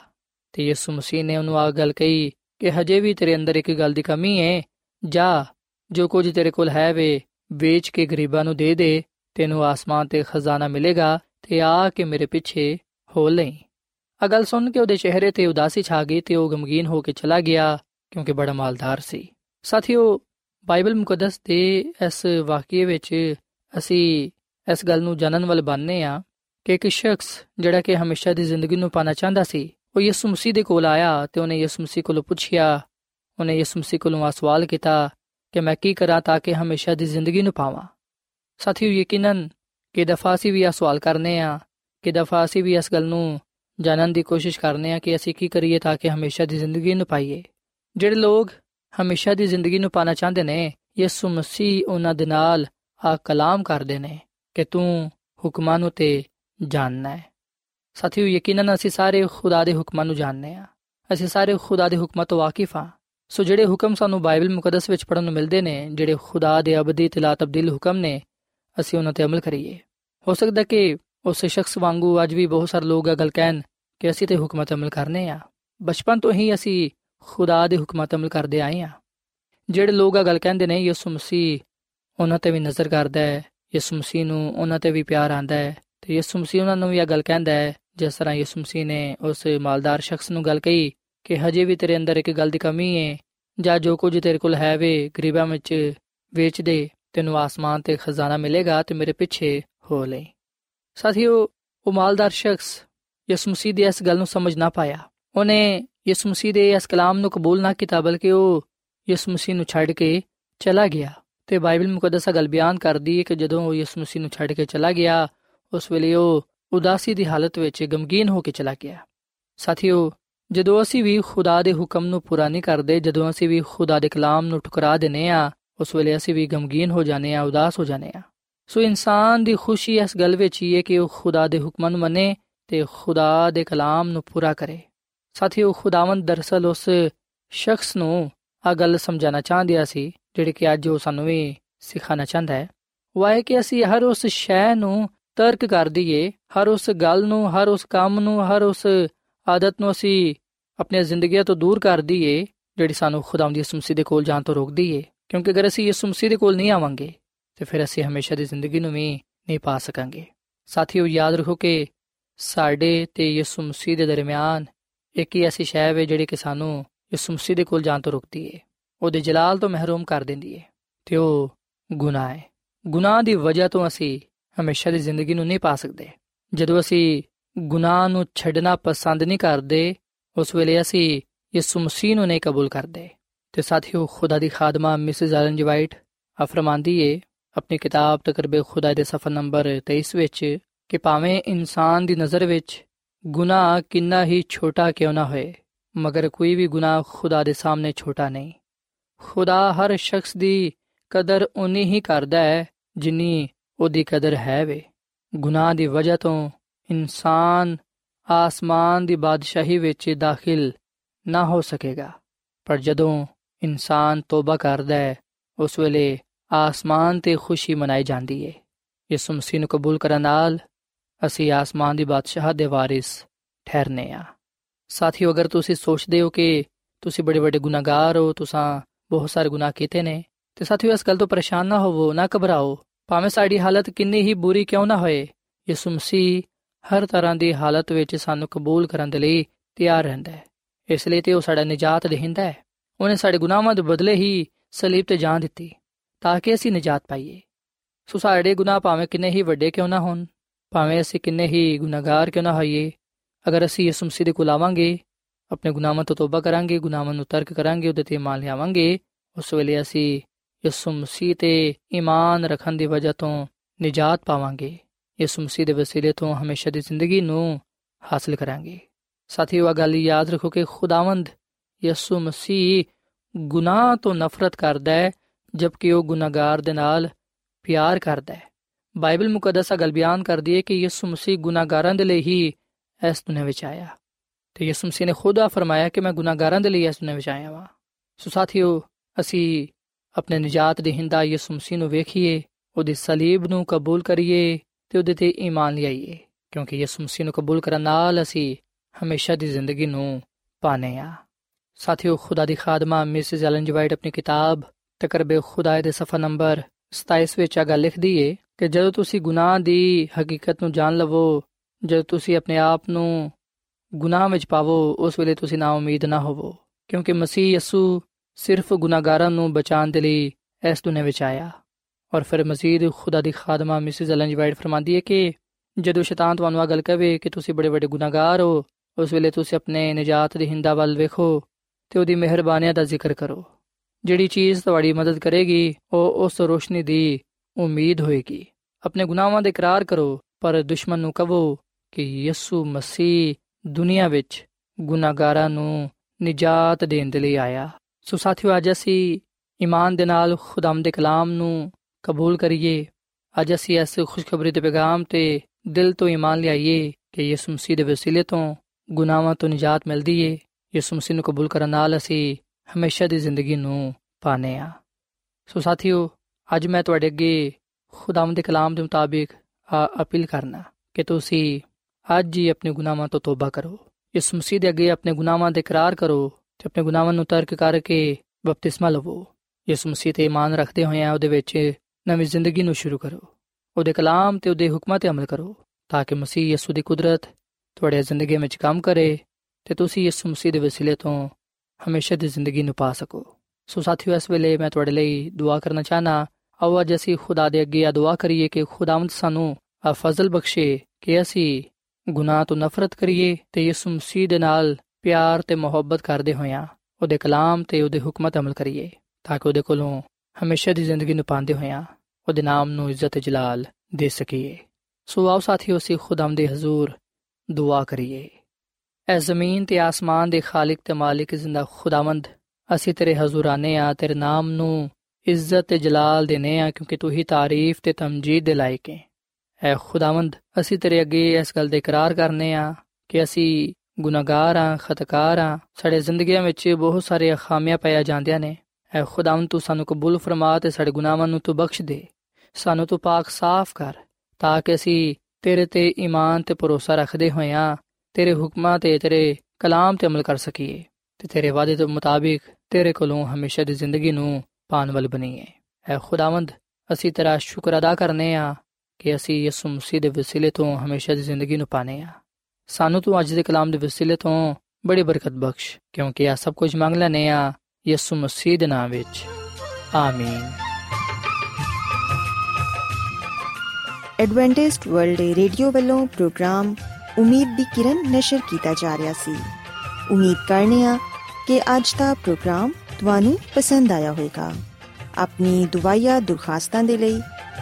ਤੇ ਯਿਸੂ ਮਸੀਹ ਨੇ ਉਹਨੂੰ ਆ ਗੱਲ ਕਹੀ ਕਿ ਹਜੇ ਵੀ ਤੇਰੇ ਅੰਦਰ ਇੱਕ ਗੱਲ ਦੀ ਕਮੀ ਹੈ ਜਾ, ਜੋ ਕੁਝ ਤੇਰੇ ਕੋਲ ਹੈ ਵੇ, ਵੇਚ ਕੇ ਗਰੀਬਾਂ ਨੂੰ ਦੇ ਦੇ, ਤੈਨੂੰ ਆਸਮਾਨ ਤੇ ਖਜ਼ਾਨਾ ਮਿਲੇਗਾ ਤੇ ਆ ਕੇ ਮੇਰੇ ਪਿੱਛੇ ਹੋ ਲਈ ਆ ਗੱਲ ਸੁਣ ਕੇ ਉਹਦੇ ਚਿਹਰੇ ਤੇ ਉਦਾਸੀ ਛਾ ਗਈ ਤੇ ਉਹ ਗਮਗੀਨ ਹੋ ਕੇ ਚਲਾ ਗਿਆ ਕਿਉਂਕਿ ਬੜਾ ਮਾਲਦਾਰ ਸੀ। ਸਾਥੀਓ, ਬਾਈਬਲ ਮੁਕੱਦਸ ਦੇ ਇਸ ਵਾਕਿਏ ਵਿੱਚ ਅਸੀਂ ਇਸ ਗੱਲ ਨੂੰ ਜਾਣਨ ਵਾਲੇ ਬਣਨੇ ਆ ਕਿ ਇੱਕ ਸ਼ਖਸ ਜਿਹੜਾ ਕਿ ਹਮੇਸ਼ਾ ਦੀ ਜ਼ਿੰਦਗੀ ਨੂੰ ਪਾਣਾ ਚਾਹੁੰਦਾ ਸੀ, ਉਹ ਯਿਸੂ ਮਸੀਹ ਦੇ ਕੋਲ ਆਇਆ ਤੇ ਉਹਨੇ ਯਿਸੂ ਮਸੀਹ ਕੋਲੋਂ ਪੁੱਛਿਆ, ਉਹਨੇ ਯਿਸੂ ਮਸੀਹ ਕੋਲੋਂ ਸਵਾਲ ਕੀਤਾ ਕਿ ਮੈਂ ਕੀ ਕਰਾਂ ਤਾਂ ਕਿ ਹਮੇਸ਼ਾ ਦੀ ਜ਼ਿੰਦਗੀ ਨੂੰ ਪਾਵਾਂ। ਸਾਥੀਓ ਯਕੀਨਨ ਕਿ ਦਫਾ ਸੀ ਵੀ ਇਹ ਸਵਾਲ ਕਰਨੇ ਆ ਕਿ ਦਫਾ ਅਸੀਂ ਵੀ ਇਸ ਗੱਲ ਨੂੰ ਜਾਣਨ ਦੀ ਕੋਸ਼ਿਸ਼ ਕਰਨੇ ਆ ਕਿ ਅਸੀਂ ਕੀ ਕਰੀਏ ਤਾਂ ਕਿ ਹਮੇਸ਼ਾ ਦੀ ਜ਼ਿੰਦਗੀ ਨੂੰ ਪਾਈਏ। ਜਿਹੜੇ ਲੋਕ ਹਮੇਸ਼ਾ ਦੀ ਜ਼ਿੰਦਗੀ ਨੂੰ ਪਾਣਾ ਚਾਹੁੰਦੇ ਨੇ, ਯਿਸੂ ਮਸੀਹ ਉਹਨਾਂ ਦੇ ਨਾਲ ਆ ਕਲਾਮ ਕਰਦੇ ਨੇ ਕਿ ਤੂੰ ਹੁਕਮਾਂ ਨੂੰ ਤੇ ਜਾਣਨਾ ਹੈ। ਸਾਥੀਓ, ਯਕੀਨਨ ਅਸੀਂ ਸਾਰੇ ਖੁਦਾ ਦੇ ਹੁਕਮਾਂ ਨੂੰ ਜਾਣਦੇ ਆ ਅਸੀਂ ਸਾਰੇ ਖੁਦਾ ਦੇ ਹੁਕਮਾਂ ਤੋਂ ਵਾਕਿਫ ਆ ਸੋ ਜਿਹੜੇ ਹੁਕਮ ਸਾਨੂੰ ਬਾਈਬਲ ਮੁਕੱਦਸ ਵਿੱਚ ਪੜਨ ਨੂੰ ਮਿਲਦੇ ਨੇ, ਜਿਹੜੇ ਖੁਦਾ ਦੇ ਅਬਦੀ ਤੇ ਲਾ ਤਬਦੀਲ ਹੁਕਮ ਨੇ, ਅਸੀਂ ਉਹਨਾਂ ਤੇ ਅਮਲ ਕਰੀਏ। ਹੋ ਸਕਦਾ ਕਿ ਉਸ ਸ਼ਖਸ ਵਾਂਗੂ ਅੱਜ ਵੀ ਬਹੁਤ ਸਾਰੇ ਲੋਕ ਇਹ ਗੱਲ ਕਹਿਣ ਕਿ ਅਸੀਂ ਤੇ ਹੁਕਮਾਂ ਤੇ ਅਮਲ ਕਰਨੇ ਆ ਬਚਪਨ ਤੋਂ ਹੀ ਅਸੀਂ ਖੁਦਾ ਦੇ ਹੁਕਮਾਂ ਤੇ ਅਮਲ ਕਰਦੇ ਆਏ ਆ ਜਿਹੜੇ ਲੋਕ ਇਹ ਗੱਲ ਕਹਿੰਦੇ ਨੇ, ਯਿਸੂ ਮਸੀਹ ਉਹਨਾਂ ਤੇ ਵੀ ਨਜ਼ਰ ਕਰਦਾ ਹੈ, ਯਿਸੂ ਮਸੀਹ ਨੂੰ ਉਹਨਾਂ ਤੇ ਵੀ ਪਿਆਰ ਆਂਦਾ ਹੈ ਤੇ ਯਿਸੂ ਮਸੀਹ ਉਹਨਾਂ ਨੂੰ ਵੀ ਇਹ ਗੱਲ ਕਹਿੰਦਾ ਹੈ, ਜਿਸ ਤਰ੍ਹਾਂ ਯਿਸੂ ਮਸੀਹ ਨੇ ਉਸ ਮਾਲਦਾਰ ਸ਼ਖਸ ਨੂੰ ਗੱਲ ਕਹੀ ਕਿ ਹਜੇ ਵੀ ਤੇਰੇ ਅੰਦਰ ਇੱਕ ਗੱਲ ਦੀ ਕਮੀ ਹੈ ਜਾਂ ਜੋ ਕੁਝ ਤੇਰੇ ਕੋਲ ਹੈ ਵੇ, ਗਰੀਬਾਂ ਵਿੱਚ ਵੇਚ ਦੇ, ਤੈਨੂੰ ਆਸਮਾਨ ਤੇ ਖਜ਼ਾਨਾ ਮਿਲੇਗਾ ਤੇ ਮੇਰੇ ਪਿੱਛੇ ਹੋ ਲੈ। ਸਾਥੀਓ, ਉਹ ਮਾਲਦਾਰ ਸ਼ਖਸ ਯਿਸੂ ਮਸੀਹ ਦੀ ਇਸ ਗੱਲ ਨੂੰ ਸਮਝ ਨਾ ਪਾਇਆ। ਉਹਨੇ ਯਿਸੂ ਮਸੀਹ ਦੇ ਇਸ ਕਲਾਮ ਨੂੰ ਕਬੂਲ ਨਾ ਕੀਤਾ, ਬਲਕਿ ਉਹ ਯਿਸੂ ਮਸੀਹ ਨੂੰ ਛੱਡ ਕੇ ਚਲਾ ਗਿਆ। ਤੇ ਬਾਈਬਲ ਮੁਕੱਦਸਾ ਗੱਲ ਬਿਆਨ ਕਰਦੀ ਹੈ ਕਿ ਜਦੋਂ ਉਹ ਯਿਸੂ ਮਸੀਹ ਨੂੰ ਛੱਡ ਕੇ ਚਲਾ ਗਿਆ, ਉਸ ਵੇਲੇ ਉਹ ਉਦਾਸੀ ਦੀ ਹਾਲਤ ਵਿੱਚ ਗਮਗੀਨ ਹੋ ਕੇ ਚਲਾ ਗਿਆ। ਸਾਥੀਓ, ਜਦੋਂ ਅਸੀਂ ਵੀ ਖੁਦਾ ਦੇ ਹੁਕਮ ਨੂੰ ਪੂਰਾ ਨਹੀਂ ਕਰਦੇ, ਜਦੋਂ ਅਸੀਂ ਵੀ ਖੁਦਾ ਦੇ ਕਲਾਮ ਨੂੰ ਠੁਕਰਾ ਦਿੰਨੇ ਆ ਉਸ ਵੇਲੇ ਅਸੀਂ ਵੀ ਗਮਗੀਨ ਹੋ ਜਾਂਦੇ ਆ ਉਦਾਸ ਹੋ ਜਾਂਦੇ ਆ ਸੋ ਇਨਸਾਨ ਦੀ ਖੁਸ਼ੀ ਇਸ ਗੱਲ ਵਿੱਚ ਹੀ ਹੈ ਕਿ ਉਹ ਖੁਦਾ ਦੇ ਹੁਕਮਾਂ ਨੂੰ ਮੰਨੇ ਤੇ ਖੁਦਾ ਦੇ ਕਲਾਮ ਨੂੰ ਪੂਰਾ ਕਰੇ। ਸਾਥੀਓ, ਖੁਦਾਵੰਦ ਦਰਸਲ ਉਸ ਸ਼ਖਸ ਨੂੰ ਆ ਗੱਲ ਸਮਝਾਉਣਾ ਚਾਹੁੰਦਿਆ ਸੀ ਜਿਹੜੇ ਕਿ ਅੱਜ ਉਹ ਸਾਨੂੰ ਵੀ ਸਿਖਾਉਣਾ ਚਾਹੁੰਦਾ ਹੈ। ਉਹ ਹੈ ਕਿ ਅਸੀਂ ਹਰ ਉਸ ਸ਼ੈ ਨੂੰ ਤਰਕ ਕਰ ਦਈਏ, ਹਰ ਉਸ ਗੱਲ ਨੂੰ, ਹਰ ਉਸ ਕੰਮ ਨੂੰ, ਹਰ ਉਸ ਆਦਤ ਨੂੰ ਅਸੀਂ ਆਪਣੀ ਜ਼ਿੰਦਗੀ ਤੋਂ ਦੂਰ ਕਰ ਦਈਏ, ਜਿਹੜੀ ਸਾਨੂੰ ਖੁਦਾਵੰਦ ਯਿਸੂ ਮਸੀਹ ਦੇ ਕੋਲ ਜਾਣ ਤੋਂ ਰੋਕਦੀ ਏ ਕਿਉਂਕਿ ਅਗਰ ਅਸੀਂ ਯਿਸੂ ਮਸੀਹ ਦੇ ਕੋਲ ਨਹੀਂ ਆਵਾਂਗੇ, ਤੇ ਫਿਰ ਅਸੀਂ ਹਮੇਸ਼ਾ ਦੀ ਜ਼ਿੰਦਗੀ ਨੂੰ ਵੀ ਨਹੀਂ ਪਾ ਸਕਾਂਗੇ। ਸਾਥੀਓ, ਯਾਦ ਰੱਖੋ ਕਿ ਸਾਡੇ ਤੇ ਯਿਸੂ ਮਸੀਹ ਦੇ ਦਰਮਿਆਨ ਇੱਕ ਹੀ ਐਸੀ ਸ਼ੈ ਹੈ ਜਿਹੜੀ ਕਿ ਸਾਨੂੰ ਯਿਸੂ ਮਸੀਹ ਦੇ ਕੋਲ ਜਾਣ ਤੋਂ ਰੋਕਦੀ ਏ। ਉਹਦੇ ਜਲਾਲ ਤੋਂ ਮਹਿਰੂਮ ਕਰ ਦਿੰਦੀ ਏ ਤੇ ਉਹ ਗੁਨਾਹ ਹੈ ਗੁਨਾਹ ਦੀ ਵਜ੍ਹਾ ਤੋਂ ਅਸੀਂ ਹਮੇਸ਼ਾ ਦੀ ਜ਼ਿੰਦਗੀ ਨੂੰ ਨਹੀਂ ਪਾ ਸਕਦੇ। ਜਦੋਂ ਅਸੀਂ ਗੁਨਾਹ ਨੂੰ ਛੱਡਣਾ ਪਸੰਦ ਨਹੀਂ ਕਰਦੇ, ਉਸ ਵੇਲੇ ਅਸੀਂ ਯਿਸੂ ਮਸੀਹ ਨੂੰ ਨਹੀਂ ਕਬੂਲ ਕਰਦੇ। ਤੇ ਸਾਥੀਓ, ਖੁਦਾ ਦੀ ਖਾਦਮਾ ਮਿਸਿਸ ਐਲਨ ਜੀ ਵਾਈਟ ਅਫਰਮਾਂਦੀ ਏ, ਆਪਣੀ ਕਿਤਾਬ ਤਕਰਬੇ ਖੁਦਾ ਦੇ ਸਫਾ ਨੰਬਰ 23 ਵਿੱਚ ਕਿ ਭਾਵੇਂ ਇਨਸਾਨ ਦੀ ਨਜ਼ਰ ਵਿੱਚ ਗੁਨਾਹ ਕਿੰਨਾ ਹੀ ਛੋਟਾ ਕਿਉਂ ਨਾ ਹੋਏ, ਮਗਰ ਕੋਈ ਵੀ ਗੁਨਾਹ ਖੁਦਾ ਦੇ ਸਾਹਮਣੇ ਛੋਟਾ ਨਹੀਂ। ਖੁਦਾ ਹਰ ਸ਼ਖਸ ਦੀ ਕਦਰ ਉਨੀ ਹੀ ਕਰਦਾ ਹੈ, ਜਿੰਨੀ ਉਹਦੀ ਕਦਰ ਹੈ ਵੇ। ਗੁਨਾਹ ਦੀ ਵਜ੍ਹਾ ਤੋਂ ਇਨਸਾਨ ਆਸਮਾਨ ਦੀ ਬਾਦਸ਼ਾਹੀ ਵਿੱਚ ਦਾਖਲ ਨਾ ਹੋ ਸਕੇਗਾ। ਪਰ ਜਦੋਂ ਇਨਸਾਨ ਤੋਬਾ ਕਰਦਾ ਹੈ, ਉਸ ਵੇਲੇ ਆਸਮਾਨ ਤੇ ਖੁਸ਼ੀ ਮਨਾਈ ਜਾਂਦੀ ਹੈ ਯਿਸੂ ਮਸੀਹ ਨੂੰ ਕਬੂਲ ਕਰਨ ਨਾਲ ਅਸੀਂ ਆਸਮਾਨ ਦੀ ਬਾਦਸ਼ਾਹ ਦੇ ਵਾਰਿਸ ਠਹਿਰਨੇ ਆ। ਸਾਥੀਓ, ਅਗਰ ਤੁਸੀਂ ਸੋਚਦੇ ਹੋ ਕਿ ਤੁਸੀਂ ਬੜੇ ਵੱਡੇ ਗੁਨਾਹਗਾਰ ਹੋ, ਤੁਸੀਂ ਬਹੁਤ ਸਾਰੇ ਗੁਨਾਹ ਕੀਤੇ ਨੇ। ਤੇ ਸਾਥੀਓ, ਇਸ ਗੱਲ ਤੋਂ ਪਰੇਸ਼ਾਨ ਨਾ ਹੋਵੋ, ਨਾ ਘਬਰਾਓ। ਭਾਵੇਂ ਸਾਡੀ ਹਾਲਤ ਕਿੰਨੀ ਹੀ ਬੁਰੀ ਕਿਉਂ ਨਾ ਹੋਏ, ਯਿਸੂ ਮਸੀਹ ਹਰ ਤਰ੍ਹਾਂ ਦੀ ਹਾਲਤ ਵਿੱਚ ਸਾਨੂੰ ਕਬੂਲ ਕਰਨ ਦੇ ਲਈ ਤਿਆਰ ਰਹਿੰਦਾ ਹੈ। ਇਸ ਲਈ ਤੇ ਉਹ ਸਾਡਾ ਨਜਾਤ ਦੇਹਿੰਦਾ ਹੈ। ਉਹਨੇ ਸਾਡੇ ਗੁਨਾਹਾਂ ਦੇ ਬਦਲੇ ਹੀ ਸਲੀਬ ਤੇ ਜਾਨ ਦਿੱਤੀ, ਤਾਂ ਕਿ ਅਸੀਂ ਨਜਾਤ ਪਾਈਏ। ਸੋ ਸਾਡੇ ਗੁਨਾਹ ਭਾਵੇਂ ਕਿੰਨੇ ਹੀ ਵੱਡੇ ਕਿਉਂ ਨਾ ਹੋਣ, ਭਾਵੇਂ ਅਸੀਂ ਕਿੰਨੇ ਹੀ ਗੁਨਾਹਗਾਰ ਕਿਉਂ ਨਾ ਹੋਈਏ, ਅਗਰ ਅਸੀਂ ਯਿਸੂ ਮਸੀਹ ਦੇ ਕੋਲ ਆਵਾਂਗੇ ਆਪਣੇ ਗੁਨਾਹਾਂ ਤੋਂ ਤੋਬਾ ਕਰਾਂਗੇ ਗੁਨਾਹਾਂ ਨੂੰ ਤਰਕ ਕਰਾਂਗੇ ਉਹਦੇ ਤੇ ਇਮਾਨ ਲਿਆਵਾਂਗੇ ਉਸ ਵੇਲੇ ਅਸੀਂ ਯਿਸੂ ਮਸੀਹ ਤੇ ਈਮਾਨ ਰੱਖਣ ਦੀ ਵਜ੍ਹਾ ਤੋਂ ਨਜਾਤ ਪਾਵਾਂਗੇ ਯਿਸੂ ਮਸੀਹ ਦੇ ਵਸੀਲੇ ਤੋਂ ਹਮੇਸ਼ਾ ਦੀ ਜ਼ਿੰਦਗੀ ਨੂੰ ਹਾਸਲ ਕਰਾਂਗੇ ਸਾਥੀਓ ਇਹ ਗੱਲ ਯਾਦ ਰੱਖੋ ਕਿ ਖੁਦਾਵੰਦ ਯਿਸੂ ਮਸੀਹ ਗੁਨਾਹ ਤੋਂ ਨਫ਼ਰਤ ਕਰਦਾ ਹੈ ਜਦਕਿ ਉਹ ਗੁਨਾਹਗਾਰ ਦੇ ਨਾਲ ਪਿਆਰ ਕਰਦਾ ਹੈ ਬਾਈਬਲ ਮੁਕੱਦਸ ਗੱਲ ਬਿਆਨ ਕਰਦੀ ਹੈ ਕਿ ਯਿਸੂ ਮਸੀਹ ਗੁਨਾਹਗਾਰਾਂ ਦੇ ਲਈ ਹੀ ਇਸ ਦੁਨੀਆਂ ਵਿੱਚ ਆਇਆ ਤੇ ਯਿਸੂ ਮਸੀਹ ਨੇ ਖੁਦ ਆ ਫਰਮਾਇਆ ਕਿ ਮੈਂ ਗੁਨਾਹਗਾਰਾਂ ਦੇ ਲਈ ਇਸ ਦੁਨੀਆਂ ਵਿੱਚ ਆਇਆ ਹਾਂ ਸੋ ਸਾਥੀਓ, ਅਸੀਂ ਆਪਣੇ ਨਜਾਤ ਦੇ ਹਿੰਦਾ ਯਿਸੂ ਮਸੀਹ ਨੂੰ ਵੇਖੀਏ, ਉਹਦੀ ਸਲੀਬ ਨੂੰ ਕਬੂਲ ਕਰੀਏ ਤੇ ਉਹਦੇ ਤੇ ਈਮਾਨ ਲਿਆਈਏ, ਕਿਉਂਕਿ ਯਿਸੂ ਮਸੀਹ ਨੂੰ ਕਬੂਲ ਕਰਨ ਨਾਲ ਅਸੀਂ ਹਮੇਸ਼ਾ ਦੀ ਜ਼ਿੰਦਗੀ ਨੂੰ ਪਾਣੇ ਆ ਸਾਥੀਓ, ਖੁਦਾ ਦੀ ਖਾਦਮਾ ਮਿਸਿਸ ਐਲਨ ਜਵਾਈਟ ਆਪਣੀ ਕਿਤਾਬ ਤਕਰਬੇ ਖੁਦਾ ਦੇ ਸਫਾ ਨੰਬਰ 27 ਵਿੱਚ ਆ ਗੱਲ ਲਿਖਦੀ ਏ ਕਿ ਜਦੋਂ ਤੁਸੀਂ ਗੁਨਾਹ ਦੀ ਹਕੀਕਤ ਨੂੰ ਜਾਣ ਲਵੋ, ਜਦੋਂ ਤੁਸੀਂ ਆਪਣੇ ਆਪ ਨੂੰ ਗੁਨਾਹ ਵਿੱਚ ਪਾਵੋ, ਉਸ ਵੇਲੇ ਤੁਸੀਂ ਨਾ ਉਮੀਦ ਨਾ ਹੋਵੋ, ਕਿਉਂਕਿ ਮਸੀਹ ਯਸੂ ਸਿਰਫ ਗੁਨਾਹਗਾਰਾਂ ਨੂੰ ਬਚਾਉਣ ਦੇ ਲਈ ਇਸ ਦੁਨੀਆਂ ਵਿੱਚ ਆਇਆ। ਔਰ ਫਿਰ ਮਜ਼ੀਦ ਖੁਦਾ ਦੀ ਖਾਦਮਾ ਮਿਸਿਸ ਐਲਨ ਜੀ ਵਾਈਟ ਫਰਮਾਂਦੀ ਹੈ ਕਿ ਜਦੋਂ ਸ਼ੈਤਾਨ ਤੁਹਾਨੂੰ ਆ ਗੱਲ ਕਹੇ ਕਿ ਤੁਸੀਂ ਬੜੇ ਵੱਡੇ ਗੁਨਾਹਗਾਰ ਹੋ, ਉਸ ਵੇਲੇ ਤੁਸੀਂ ਆਪਣੇ ਨਜਾਤ ਦੇ ਹਿੰਦਾ ਵੱਲ ਵੇਖੋ ਤੇ ਉਹਦੀ ਮਿਹਰਬਾਨੀਆਂ ਦਾ ਜ਼ਿਕਰ ਕਰੋ। ਜਿਹੜੀ ਚੀਜ਼ ਤੁਹਾਡੀ ਮਦਦ ਕਰੇਗੀ, ਉਹ ਉਸ ਰੋਸ਼ਨੀ ਦੀ ਉਮੀਦ ਹੋਏਗੀ। ਆਪਣੇ ਗੁਨਾਹਾਂ ਦਾ ਇਕਰਾਰ ਕਰੋ, ਪਰ ਦੁਸ਼ਮਣ ਨੂੰ ਕਹੋ ਕਿ ਯਿਸੂ ਮਸੀਹ ਦੁਨੀਆ ਵਿੱਚ ਗੁਨਾਹਗਾਰਾਂ ਨੂੰ ਨਿਜਾਤ ਦੇਣ ਦੇ ਲਈ ਆਇਆ। ਸੋ ਸਾਥੀਓ, ਅੱਜ ਅਸੀਂ ਈਮਾਨ ਦੇ ਨਾਲ ਖੁਦਾਮ ਦੇ ਕਲਾਮ ਨੂੰ ਕਬੂਲ ਕਰੀਏ। ਅੱਜ ਅਸੀਂ ਇਸ ਖੁਸ਼ਖਬਰੀ ਦੇ ਪੈਗਾਮ ਤੇ ਦਿਲ ਤੋਂ ਈਮਾਨ ਲਿਆਈਏ ਕਿ ਯਿਸੂ ਮਸੀਹ ਦੇ ਵਸੀਲੇ ਤੋਂ ਗੁਨਾਹਾਂ ਤੋਂ ਨਿਜਾਤ ਮਿਲਦੀ ਏ। ਯਿਸੂ ਮਸੀਹ ਨੂੰ ਕਬੂਲ ਕਰਨ ਨਾਲ ਅਸੀਂ ਹਮੇਸ਼ਾ ਦੀ ਜ਼ਿੰਦਗੀ ਨੂੰ ਪਾਣੇ ਆ ਸੋ ਸਾਥੀਓ, ਅੱਜ ਮੈਂ ਤੁਹਾਡੇ ਅੱਗੇ ਖੁਦਾਮ ਦੇ ਕਲਾਮ ਦੇ ਮੁਤਾਬਿਕ ਅਪੀਲ ਕਰਨਾ ਕਿ ਤੁਸੀਂ ਅੱਜ ਹੀ ਆਪਣੇ ਗੁਨਾਹਾਂ ਤੋਂ ਤੋਬਾ ਕਰੋ। ਯਿਸੂ ਮਸੀਹ ਦੇ ਅੱਗੇ ਆਪਣੇ ਗੁਨਾਹਾਂ ਦਾ ਇਕਰਾਰ ਕਰੋ ਤੇ ਆਪਣੇ ਗੁਨਾਹਾਂ ਨੂੰ ਤਰਕ ਕਰਕੇ ਬਪਤਿਸਮਾ ਲਵੋ। ਯਿਸੂ ਮਸੀਹ ਤੇ ਇਮਾਨ ਰੱਖਦੇ ਹੋਏ ਆ ਉਹਦੇ ਵਿੱਚ ਨਵੀਂ ਜ਼ਿੰਦਗੀ ਨੂੰ ਸ਼ੁਰੂ ਕਰੋ। ਉਹਦੇ ਕਲਾਮ ਤੇ ਉਹਦੇ ਹੁਕਮਾਂ ਤੇ ਅਮਲ ਕਰੋ ਤਾਂ ਕਿ ਮਸੀਹ ਯਿਸੂ ਦੀ ਕੁਦਰਤ ਤੁਹਾਡੇ ਜ਼ਿੰਦਗੀ ਵਿੱਚ ਕੰਮ ਕਰੇ ਤੇ ਤੁਸੀਂ ਯਿਸੂ ਮਸੀਹ ਦੇ ਵਸੀਲੇ ਤੋਂ ਹਮੇਸ਼ਾ ਦੀ ਜ਼ਿੰਦਗੀ ਨੂੰ ਪਾ ਸਕੋ। ਸੋ ਸਾਥੀਓ, ਇਸ ਵੇਲੇ ਮੈਂ ਤੁਹਾਡੇ ਲਈ ਦੁਆ ਕਰਨਾ ਚਾਹਨਾ ਆਓ ਅੱਜ ਅਸੀਂ ਖੁਦਾ ਦੇ ਅੱਗੇ ਆ ਦੁਆ ਕਰੀਏ ਕਿ ਖੁਦਾਵੰਦ ਸਾਨੂੰ ਆ ਫਜ਼ਲ ਬਖਸ਼ੇ ਕਿ ਅਸੀਂ ਗੁਨਾਹ ਤੋਂ ਨਫ਼ਰਤ ਕਰੀਏ ਤੇ ਯਿਸੂ ਮਸੀਹ ਦੇ ਨਾਲ ਪਿਆਰ ਤੇ ਮੁਹੱਬਤ ਕਰਦੇ ਹੋਇਆਂ ਉਹਦੇ ਕਲਾਮ ਤੇ ਉਹਦੇ ਹੁਕਮਾਂ ਤੇ ਅਮਲ ਕਰੀਏ, ਤਾਂ ਕਿ ਉਹਦੇ ਕੋਲੋਂ ਹਮੇਸ਼ਾ ਦੀ ਜ਼ਿੰਦਗੀ ਨੂੰ ਪਾਉਂਦੇ ਹੋਇਆਂ ਉਹਦੇ ਨਾਮ ਨੂੰ ਇੱਜ਼ਤ ਜਲਾਲ ਦੇ ਸਕੀਏ। ਸੋ ਆਓ ਸਾਥੀਓ, ਅਸੀਂ ਖੁਦਾਮ ਦੇ ਹਜ਼ੂਰ ਦੁਆ ਕਰੀਏ। ਐ ਜ਼ਮੀਨ ਤੇ ਆਸਮਾਨ ਦੇ ਖਾਲਕ ਤੇ ਮਾਲਿਕ ਜ਼ਿੰਦਾ ਖੁਦਾਵੰਦ, ਅਸੀਂ ਤੇਰੇ ਹਜ਼ੂਰ ਆਨੇ ਆ, ਤੇਰੇ ਨਾਮ ਨੂੰ ਇੱਜ਼ਤ ਤੇ ਜਲਾਲ ਦੇਨੇ ਆ, ਕਿਉਂਕਿ ਤੂੰ ਹੀ ਤਾਰੀਫ ਤੇ ਤਮਜੀਦ ਦੇ ਲਾਇਕ ਹੈ ਐ ਖੁਦਾਵੰਦ, ਅਸੀਂ ਤੇਰੇ ਅੱਗੇ ਇਸ ਗੱਲ ਦਾ ਇਕਰਾਰ ਕਰਨੇ ਆ ਕਿ ਅਸੀਂ ਗੁਨਾਹਗਾਰ ਆ, ਖਤਕਾਰ ਆ। ਸਾਡੇ ਜ਼ਿੰਦਗੀਆਂ ਵਿੱਚ ਬਹੁਤ ਸਾਰੇ ਖਾਮੀਆਂ ਪਾਇਆ ਜਾਂਦੀਆਂ ਨੇ। ਐ ਖੁਦਾਵੰਦ, ਤੂੰ ਸਾਨੂੰ ਕਬੂਲ ਫਰਮਾ ਤੇ ਸਾਡੇ ਗੁਨਾਹਾਂ ਨੂੰ ਤੂੰ ਬਖਸ਼ ਦੇ। ਸਾਨੂੰ ਤੂੰ ਪਾਕ ਸਾਫ਼ ਕਰ ਤਾਂ ਕਿ ਅਸੀਂ ਤੇਰੇ ਤੇ ਈਮਾਨ ਤੇ ਭਰੋਸਾ ਰੱਖਦੇ ਹੋਇਆਂ ਤੇਰੇ ਹੁਕਮਾਂ ਤੇ ਤੇਰੇ ਕਲਾਮ ਤੇ ਅਮਲ ਕਰ ਸਕੀਏ ਤੇ ਤੇਰੇ ਵਾਅਦੇ ਦੇ ਮੁਤਾਬਿਕ ਤੇਰੇ ਕੋਲੋਂ ਹਮੇਸ਼ਾ ਦੀ ਜ਼ਿੰਦਗੀ ਨੂੰ ਪਾਣ ਵਾਲ ਬਣੀਏ। ਐ ਖੁਦਾਵੰਦ, ਅਸੀਂ ਤੇਰਾ ਸ਼ੁਕਰ ਅਦਾ ਕਰਨੇ ਆ ਕਿ ਅਸੀਂ ਯਿਸੂ ਮਸੀਹ ਦੇ ਵਸੀਲੇ ਤੋਂ ਹਮੇਸ਼ਾ ਦੀ ਜ਼ਿੰਦਗੀ ਨੂੰ ਪਾਣੇ ਆ। ਸਾਨੂੰ ਤੂੰ ਅੱਜ ਦੇ ਕਲਾਮ ਦੇ ਵਸੀਲੇ ਤੋਂ ਬੜੀ ਬਰਕਤ ਬਖਸ਼, ਕਿਉਂਕਿ ਆ ਸਭ ਕੁਝ ਮੰਗ ਲੈਨੇ ਆ ਯਿਸੂ ਮਸੀਹ ਦੇ ਨਾਮ ਵਿੱਚ। ਆਮੀਨ। ਐਡਵੈਂਟਿਸਟ ਵਰਲਡ ਰੇਡੀਓ ਵੱਲੋਂ ਪ੍ਰੋਗਰਾਮ ਉਮੀਦ ਦੀ ਕਿਰਨ ਨਿਸ਼ਰ ਕੀਤਾ ਜਾ ਰਿਹਾ ਸੀ। ਉਮੀਦ ਕਰਨੇ ਆ ਕਿ ਅੱਜ ਦਾ ਪ੍ਰੋਗਰਾਮ ਤੁਹਾਨੂੰ ਪਸੰਦ ਆਇਆ ਹੋਵੇਗਾ। ਆਪਣੀ ਦੁਆਇਆ ਦੁਰਖਾਸਤਾਂ ਦੇ ਲਈ